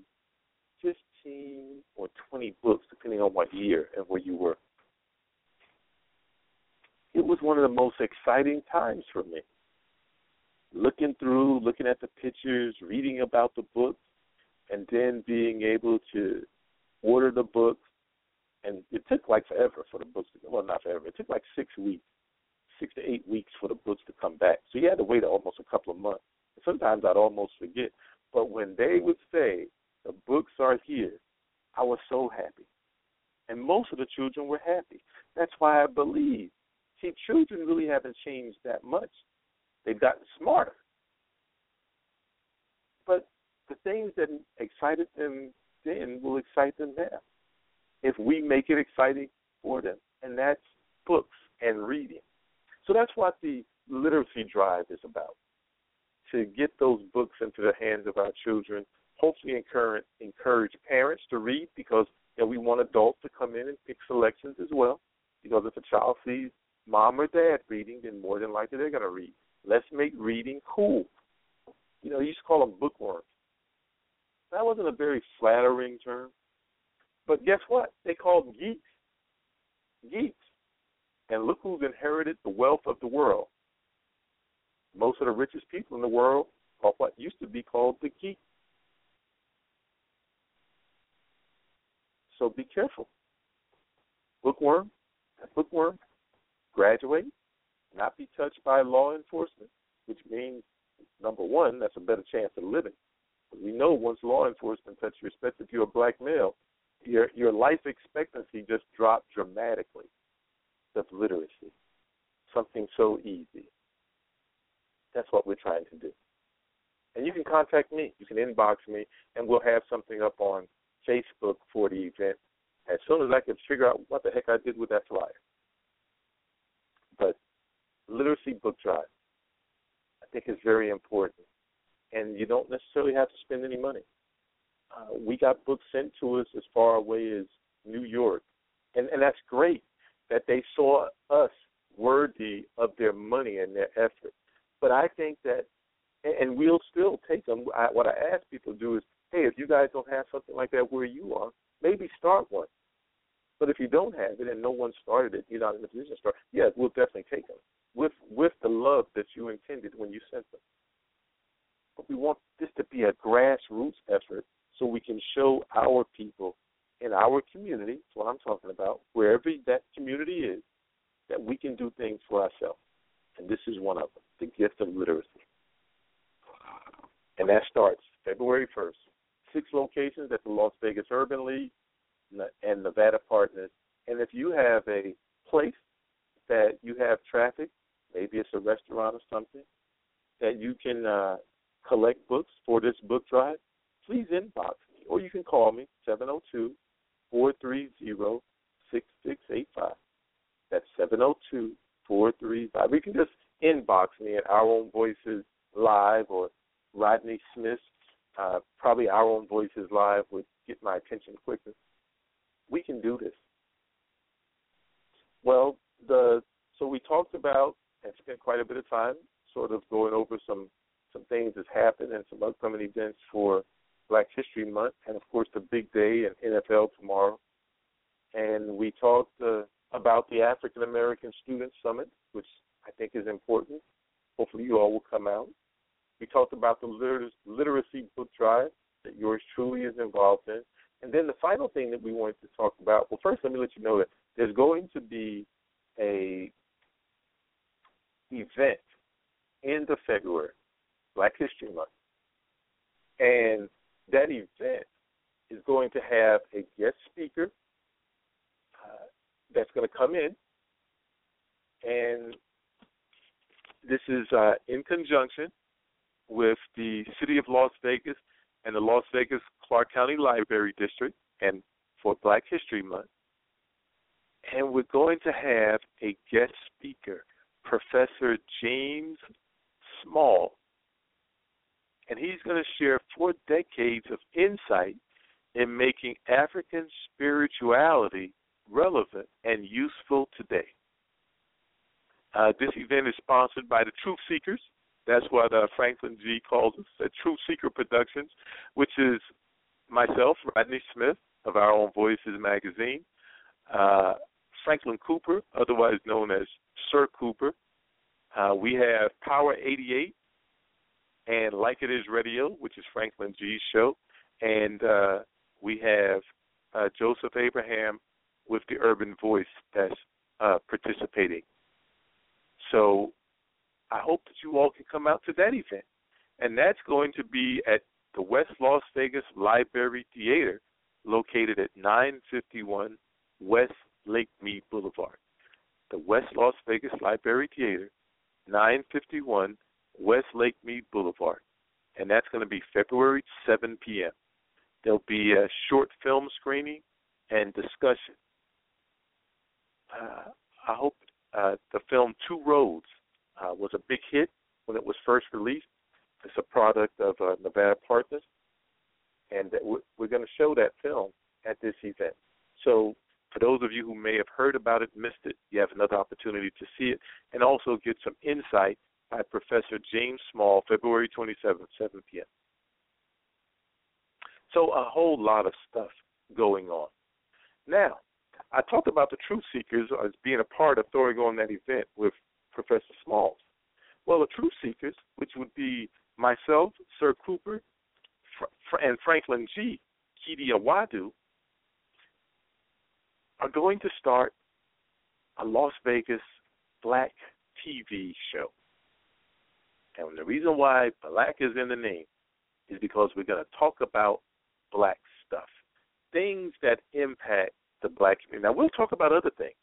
15 or 20 books, depending on what year and where you were. It was one of the most exciting times for me. Looking through, looking at the pictures, reading about the books, and then being able to order the books. And it took like forever for the books to well, not forever. It took like six weeks, six to eight weeks for the books to come back. So you had to wait almost a couple of months. Sometimes I'd almost forget. But when they would say the books are here, I was so happy. And most of the children were happy. That's why I believe. See, children really haven't changed that much. They've gotten smarter. But the things that excited them then will excite them now. If we make it exciting for them. And that's books and reading. So that's what the literacy drive is about to get those books into the hands of our children. Hopefully, encourage encourage parents to read because you know, we want adults to come in and pick selections as well. Because if a child sees mom or dad reading, then more than likely they're going to read. Let's make reading cool. You know, you used to call them bookworms. That wasn't a very flattering term. But guess what? They called geeks. Geeks. And look who's inherited the wealth of the world most of the richest people in the world are what used to be called the geeks. So be careful. Bookworm, bookworm, graduate, not be touched by law enforcement, which means number one, that's a better chance of living. We know once law enforcement touches you, especially if you're a black male, your your life expectancy just dropped dramatically. That's literacy. Something so easy. That's what we're trying to do. And you can contact me. You can inbox me, and we'll have something up on Facebook for the event as soon as I can figure out what the heck I did with that flyer. But literacy book drive, I think, is very important, and you don't necessarily have to spend any money. Uh, we got books sent to us as far away as New York, and and that's great that they saw us worthy of their money and their effort. But I think that, and we'll still take them. I, what I ask people to do is, hey, if you guys don't have something like that where you are, maybe start one. But if you don't have it and no one started it, you're not in a position to start. Yeah, we'll definitely take them with with the love that you intended when you sent them. But we want this to be a grassroots effort so we can show our people in our community, that's what I'm talking about, wherever that community is, that we can do things for ourselves. And this is one of them, the gift of literacy. And that starts February 1st. Six locations at the Las Vegas Urban League and Nevada Partners. And if you have a place that you have traffic, maybe it's a restaurant or something, that you can uh, collect books for this book drive, please inbox me or you can call me, 702 430 6685. That's 702 435. You can just inbox me at Our Own Voices Live or Rodney Smith. Uh, probably Our Own Voices Live would get my attention quicker. We can do this. Well, the so we talked about and spent quite a bit of time sort of going over some some things that's happened and some upcoming events for Black History Month, and of course the big day in NFL tomorrow. And we talked uh, about the African American Student Summit, which I think is important. Hopefully, you all will come out. We talked about the liter- literacy book drive that yours truly is involved in. And then the final thing that we wanted to talk about well, first, let me let you know that there's going to be a event end of February, Black History Month. And that event is going to have a guest speaker uh, that's going to come in, and this is uh, in conjunction with the City of Las Vegas and the Las Vegas Clark County Library District, and for Black History Month. And we're going to have a guest speaker, Professor James Small, and he's going to share four decades of insight in making African spirituality relevant and useful today. Uh, this event is sponsored by the Truth Seekers. That's what uh, Franklin G calls us, the Truth Seeker Productions, which is myself, Rodney Smith of Our Own Voices magazine, uh, Franklin Cooper, otherwise known as Sir Cooper. Uh, we have Power 88, and Like It Is Radio, which is Franklin G's show, and uh, we have uh, Joseph Abraham with the Urban Voice that's uh, participating. So I hope that you all can come out to that event, and that's going to be at the West Las Vegas Library Theater, located at 951 West Lake Mead Boulevard. The West Las Vegas Library Theater, 951 West Lake Mead Boulevard, and that's going to be February 7 p.m. There'll be a short film screening and discussion. Uh, I hope uh, the film Two Roads uh, was a big hit when it was first released. It's a product of uh, Nevada Partners, and we're going to show that film at this event. So, for those of you who may have heard about it, missed it, you have another opportunity to see it and also get some insight by Professor James Small, February 27th, 7 p.m. So a whole lot of stuff going on. Now, I talked about the Truth Seekers as being a part of throwing on that event with Professor Smalls. Well, the Truth Seekers, which would be myself, Sir Cooper, and Franklin G. Kidi Awadu, are going to start a Las Vegas Black TV show. And the reason why black is in the name is because we're going to talk about black stuff, things that impact the black community. Now, we'll talk about other things,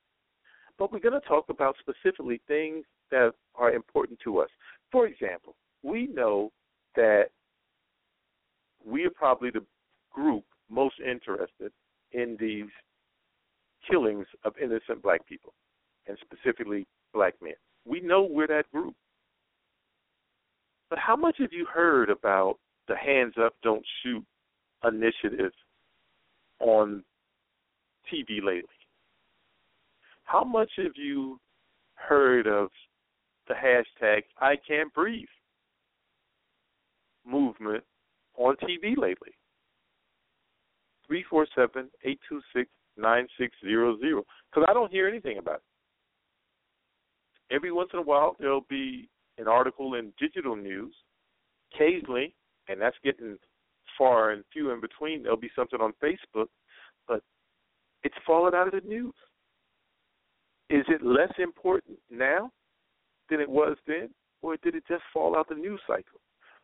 but we're going to talk about specifically things that are important to us. For example, we know that we are probably the group most interested in these killings of innocent black people, and specifically black men. We know we're that group. But how much have you heard about the Hands Up, Don't Shoot initiative on TV lately? How much have you heard of the hashtag I Can't Breathe movement on TV lately? 347 826 9600. Because I don't hear anything about it. Every once in a while, there'll be an article in digital news. Occasionally, and that's getting far and few in between, there'll be something on Facebook, but it's fallen out of the news. Is it less important now than it was then, or did it just fall out the news cycle?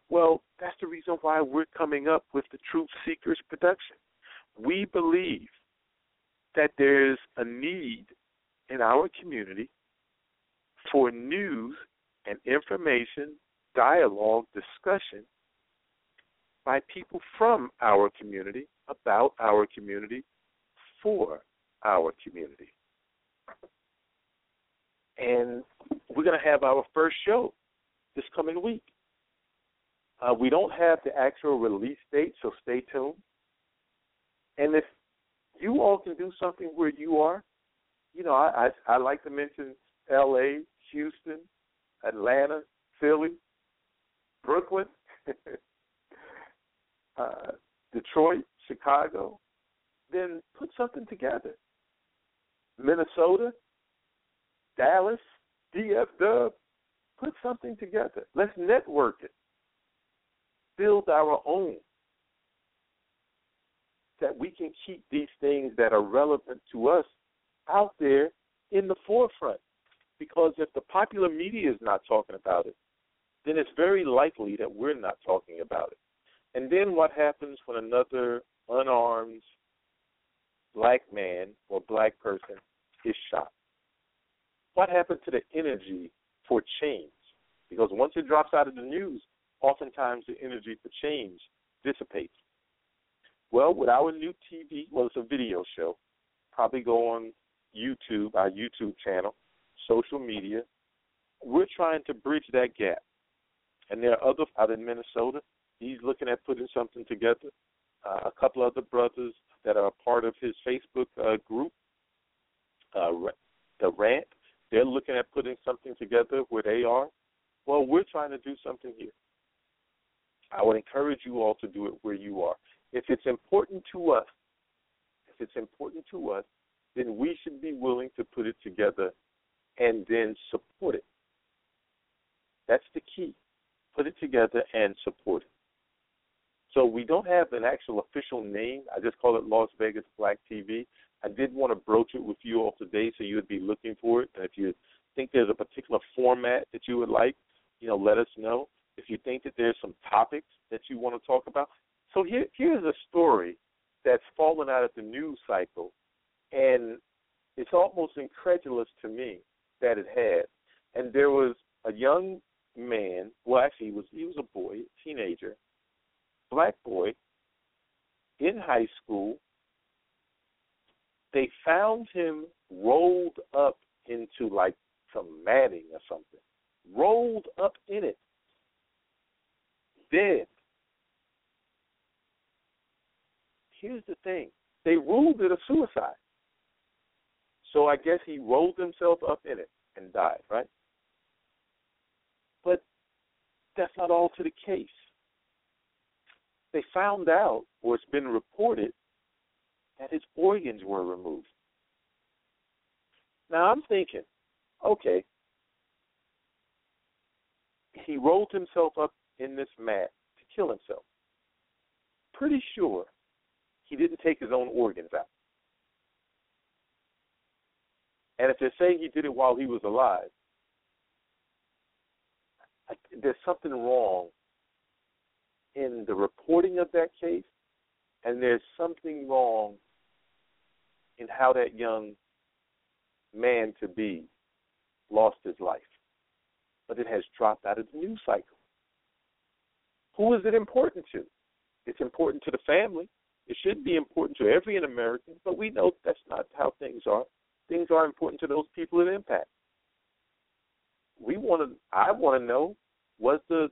Well, that's the reason why we're coming up with the Truth Seekers production. We believe that there's a need in our community for news and information, dialogue, discussion by people from our community, about our community, for our community. And we're going to have our first show this coming week. Uh, we don't have the actual release date, so stay tuned. And if you all can do something where you are, you know, I I, I like to mention L.A., Houston, Atlanta, Philly, Brooklyn, uh, Detroit, Chicago, then put something together. Minnesota, Dallas, DF Dub, put something together. Let's network it. Build our own. That we can keep these things that are relevant to us out there in the forefront. Because if the popular media is not talking about it, then it's very likely that we're not talking about it. And then what happens when another unarmed black man or black person is shot? What happens to the energy for change? Because once it drops out of the news, oftentimes the energy for change dissipates. Well, with our new TV, well, it's a video show. Probably go on YouTube, our YouTube channel, social media. We're trying to bridge that gap. And there are others out in Minnesota. He's looking at putting something together. Uh, a couple other brothers that are part of his Facebook uh, group, uh, the Rant, they're looking at putting something together where they are. Well, we're trying to do something here. I would encourage you all to do it where you are. If it's important to us, if it's important to us, then we should be willing to put it together and then support it. That's the key. Put it together and support it. So we don't have an actual official name. I just call it Las Vegas Black TV. I did want to broach it with you all today so you would be looking for it. And if you think there's a particular format that you would like, you know, let us know. If you think that there's some topics that you want to talk about. So here, here's a story that's fallen out of the news cycle, and it's almost incredulous to me that it had. And there was a young man, well, actually, he was he was a boy, a teenager, black boy, in high school. They found him rolled up into like some matting or something, rolled up in it, dead. Here's the thing: they ruled it a suicide. So I guess he rolled himself up in it and died, right? But that's not all to the case. They found out, or it's been reported, that his organs were removed. Now I'm thinking, okay, he rolled himself up in this mat to kill himself. Pretty sure he didn't take his own organs out. And if they're saying he did it while he was alive, there's something wrong in the reporting of that case, and there's something wrong in how that young man to be lost his life. But it has dropped out of the news cycle. Who is it important to? It's important to the family. It should be important to every American, but we know that's not how things are. Things are important to those people it impacts. We want to. I want to know: was the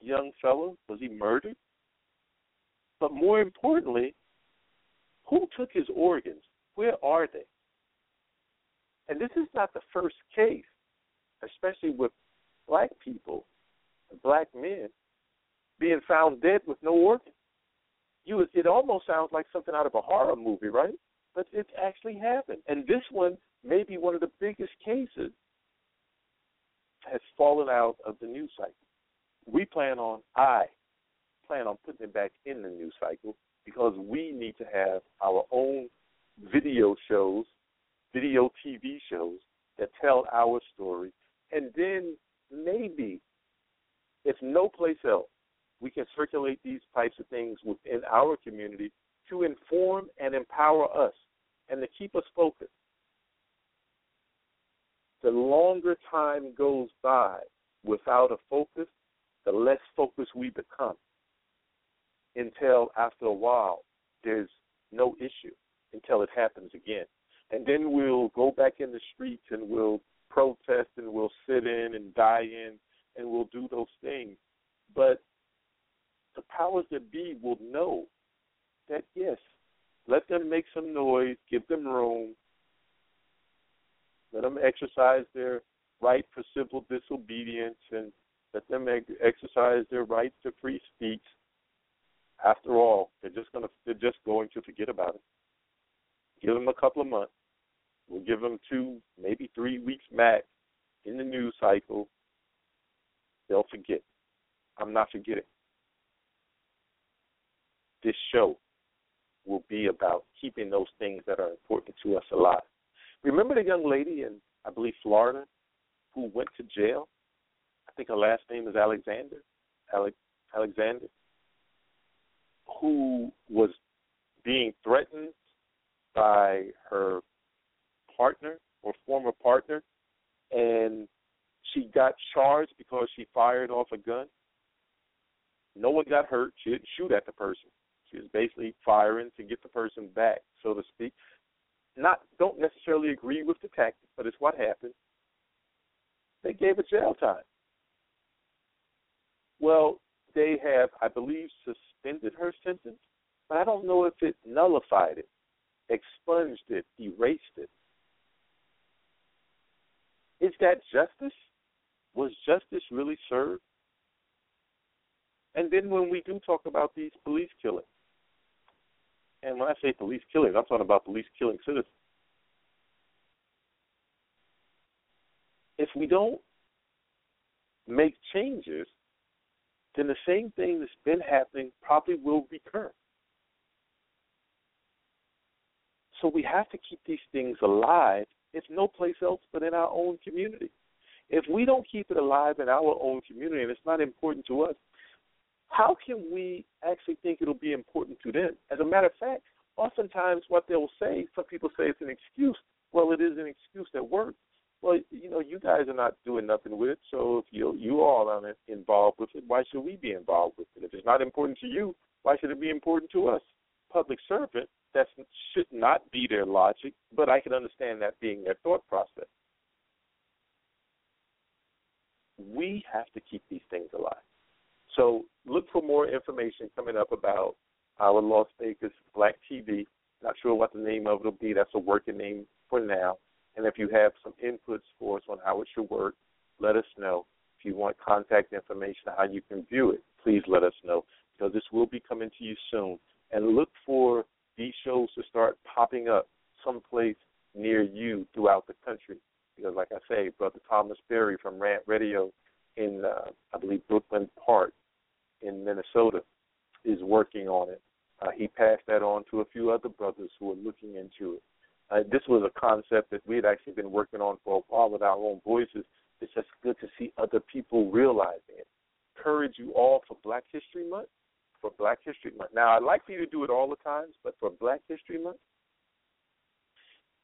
young fellow was he murdered? But more importantly, who took his organs? Where are they? And this is not the first case, especially with black people, black men, being found dead with no organs. You, it almost sounds like something out of a horror movie, right? But it actually happened. And this one may be one of the biggest cases has fallen out of the news cycle. We plan on, I plan on putting it back in the news cycle because we need to have our own video shows, video TV shows that tell our story. And then maybe, if no place else, we can circulate these types of things within our community to inform and empower us and to keep us focused. The longer time goes by without a focus, the less focused we become until after a while there's no issue until it happens again. And then we'll go back in the streets and we'll protest and we'll sit in and die in and we'll do those things. But the powers that be will know that yes, let them make some noise, give them room, let them exercise their right for civil disobedience, and let them exercise their right to free speech. After all, they're just gonna they're just going to forget about it. Give them a couple of months. We'll give them two, maybe three weeks max in the news cycle. They'll forget. I'm not forgetting this show will be about keeping those things that are important to us alive. Remember the young lady in, I believe, Florida who went to jail? I think her last name is Alexander. Alex, Alexander, who was being threatened by her partner or former partner, and she got charged because she fired off a gun. No one got hurt. She didn't shoot at the person. She was basically firing to get the person back, so to speak. Not don't necessarily agree with the tactic, but it's what happened. They gave her jail time. Well, they have, I believe, suspended her sentence, but I don't know if it nullified it, expunged it, erased it. Is that justice? Was justice really served? And then when we do talk about these police killings, and when I say police killings, I'm talking about police killing citizens. If we don't make changes, then the same thing that's been happening probably will recur. So we have to keep these things alive, if no place else but in our own community. If we don't keep it alive in our own community and it's not important to us, how can we actually think it'll be important to them? As a matter of fact, oftentimes what they'll say, some people say it's an excuse. Well, it is an excuse that works. Well, you know, you guys are not doing nothing with it, so if you you all aren't involved with it, why should we be involved with it? If it's not important to you, why should it be important to us? Public servant, that should not be their logic, but I can understand that being their thought process. We have to keep these things alive. So look for more information coming up about our Las Vegas Black TV. Not sure what the name of it will be. That's a working name for now. And if you have some inputs for us on how it should work, let us know. If you want contact information on how you can view it, please let us know because this will be coming to you soon. And look for these shows to start popping up someplace near you throughout the country. Because, like I say, Brother Thomas Berry from Rant Radio in, uh, I believe, Brooklyn Park in Minnesota is working on it. Uh, he passed that on to a few other brothers who are looking into it. Uh, this was a concept that we had actually been working on for a while with our own voices, it's just good to see other people realizing it. Encourage you all for Black History Month. For Black History Month. Now, I'd like for you to do it all the times, but for Black History Month,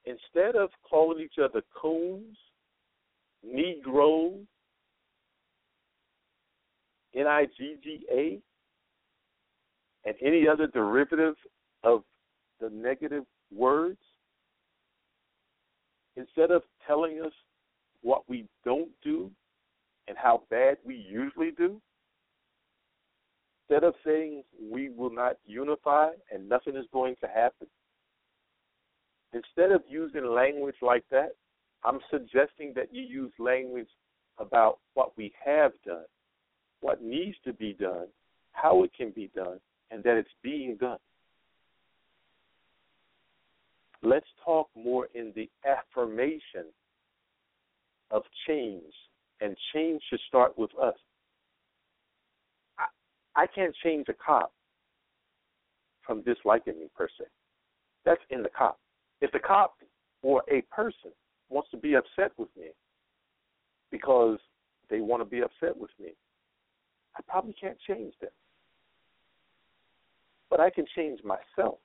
instead of calling each other coons, Negroes, N I G G A, and any other derivative of the negative words, instead of telling us what we don't do and how bad we usually do, instead of saying we will not unify and nothing is going to happen, instead of using language like that, I'm suggesting that you use language about what we have done, what needs to be done, how it can be done, and that it's being done. Let's talk more in the affirmation of change, and change should start with us. I, I can't change a cop from disliking me per se. That's in the cop. If the cop or a person wants to be upset with me because they want to be upset with me, I probably can't change them. But I can change myself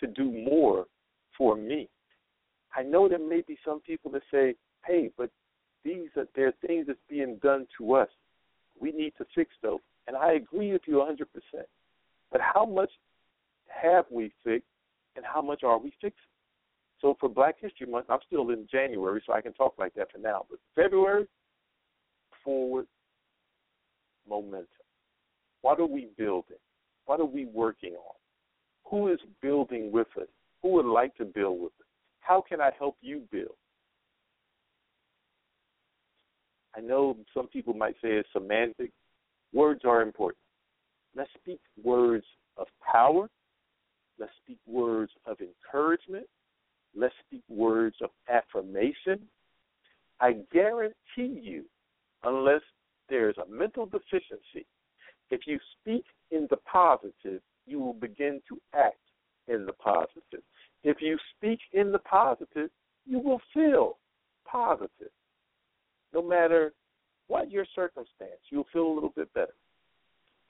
to do more for me. I know there may be some people that say, "Hey, but these are there are things that's being done to us. We need to fix those." And I agree with you 100%. But how much have we fixed, and how much are we fixing? So for Black History Month, I'm still in January, so I can talk like that for now. But February, forward momentum. What are we building? What are we working on? Who is building with us? Who would like to build with us? How can I help you build? I know some people might say it's semantic. Words are important. Let's speak words of power. Let's speak words of encouragement. Let's speak words of affirmation. I guarantee you, unless there's a mental deficiency, if you speak in the positive, you will begin to act in the positive. If you speak in the positive, you will feel positive. No matter what your circumstance, you'll feel a little bit better.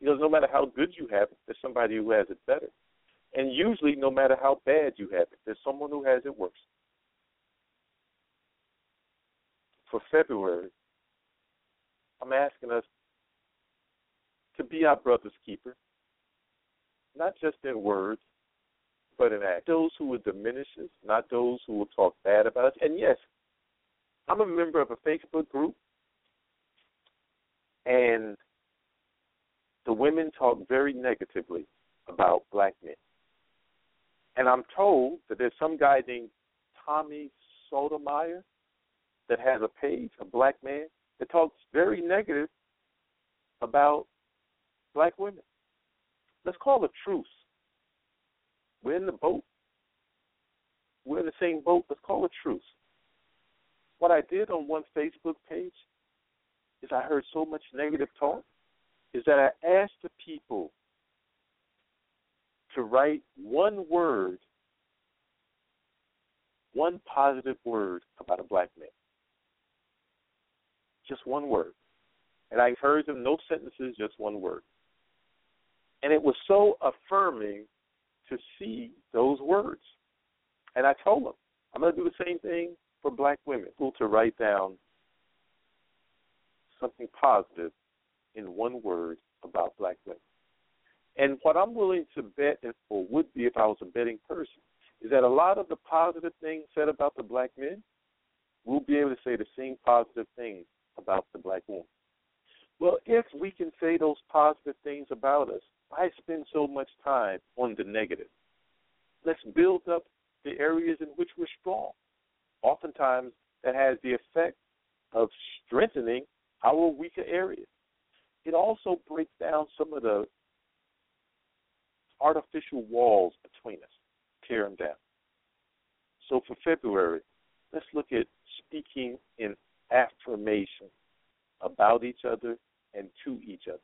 Because no matter how good you have it, there's somebody who has it better. And usually, no matter how bad you have it, there's someone who has it worse. For February, I'm asking us to be our brother's keeper, not just in words, but in act. Those who will diminish us, not those who will talk bad about us. And yes, I'm a member of a Facebook group, and the women talk very negatively about black men. And I'm told that there's some guy named Tommy Sotomayor that has a page, a black man, that talks very negative about black women. Let's call a truce. We're in the boat. We're in the same boat. Let's call a truce. What I did on one Facebook page is I heard so much negative talk is that I asked the people to write one word, one positive word about a black man. Just one word. And I heard them, no sentences, just one word. And it was so affirming to see those words. And I told them, I'm going to do the same thing for black women, who to write down something positive in one word about black women. And what I'm willing to bet, or would be if I was a betting person, is that a lot of the positive things said about the black men, we'll be able to say the same positive things about the black woman. Well, if we can say those positive things about us, why spend so much time on the negative? Let's build up the areas in which we're strong. Oftentimes, that has the effect of strengthening our weaker areas. It also breaks down some of the artificial walls between us, tear them down. So for February, let's look at speaking in affirmation about each other and to each other.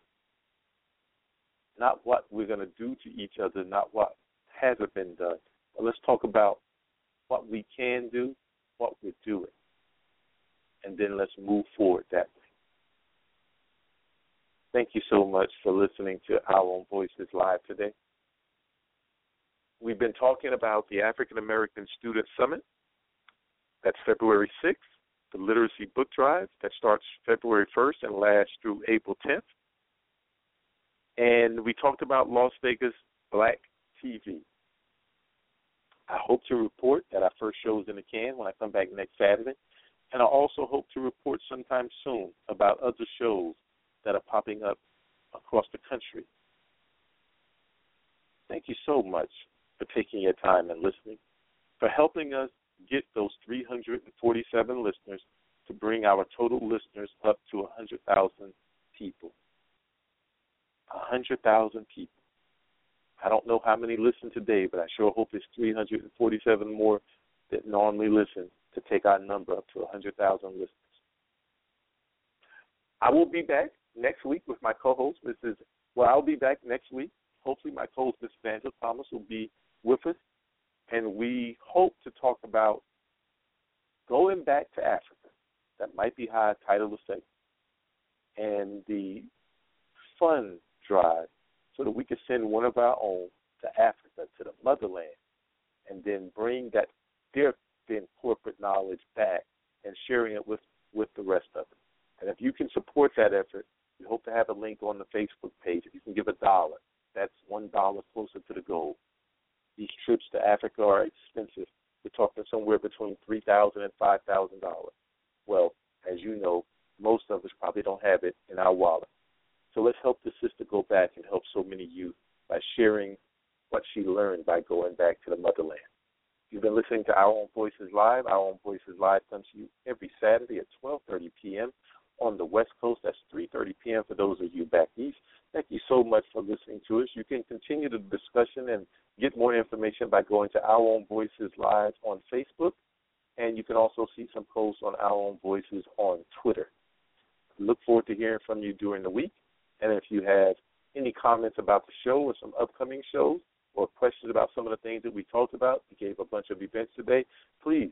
Not what we're going to do to each other, not what hasn't been done. But let's talk about what we can do, what we're doing. and then let's move forward that way. Thank you so much for listening to Our Own Voices Live today. We've been talking about the African American Student Summit. That's February 6th. The Literacy Book Drive that starts February 1st and lasts through April 10th. And we talked about Las Vegas Black TV. I hope to report that our first show is in the can when I come back next Saturday. And I also hope to report sometime soon about other shows that are popping up across the country. Thank you so much for taking your time and listening, for helping us get those 347 listeners to bring our total listeners up to 100,000 people. 100,000 people. I don't know how many listen today, but I sure hope it's 347 more that normally listen to take our number up to 100,000 listeners. I will be back next week with my co-host, Mrs. Well, I'll be back next week. Hopefully, my co-host, Ms. Angela Thomas, will be with us, and we hope to talk about going back to Africa. That might be how I title the segment, and the fund drive, so that we can send one of our own to Africa, to the motherland, and then bring that their then corporate knowledge back and sharing it with with the rest of it. And if you can support that effort, we hope to have a link on the Facebook page. If you can give a dollar, that's one dollar closer to the goal. These trips to Africa are expensive. We're talking somewhere between three thousand and five thousand dollars. Well, as you know, most of us probably don't have it in our wallet. So let's help the sister go back and help so many youth by sharing what she learned by going back to the motherland. You've been listening to Our Own Voices Live. Our Own Voices Live comes to you every Saturday at 12:30 p.m. on the West Coast. That's 3:30 p.m. for those of you back east. Thank you so much for listening to us. You can continue the discussion and get more information by going to Our Own Voices Live on Facebook, and you can also see some posts on Our Own Voices on Twitter. Look forward to hearing from you during the week. And if you have any comments about the show or some upcoming shows or questions about some of the things that we talked about, we gave a bunch of events today, please,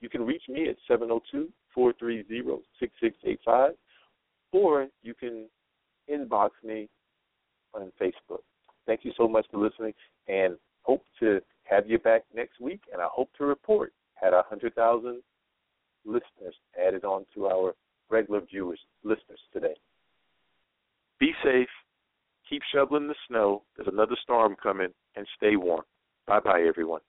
you can reach me at 702-430-6685 or you can inbox me on Facebook. Thank you so much for listening and hope to have you back next week. And I hope to report had 100,000 listeners added on to our regular viewers, listeners today. Be safe. Keep shoveling the snow. There's another storm coming, and stay warm. Bye bye, everyone.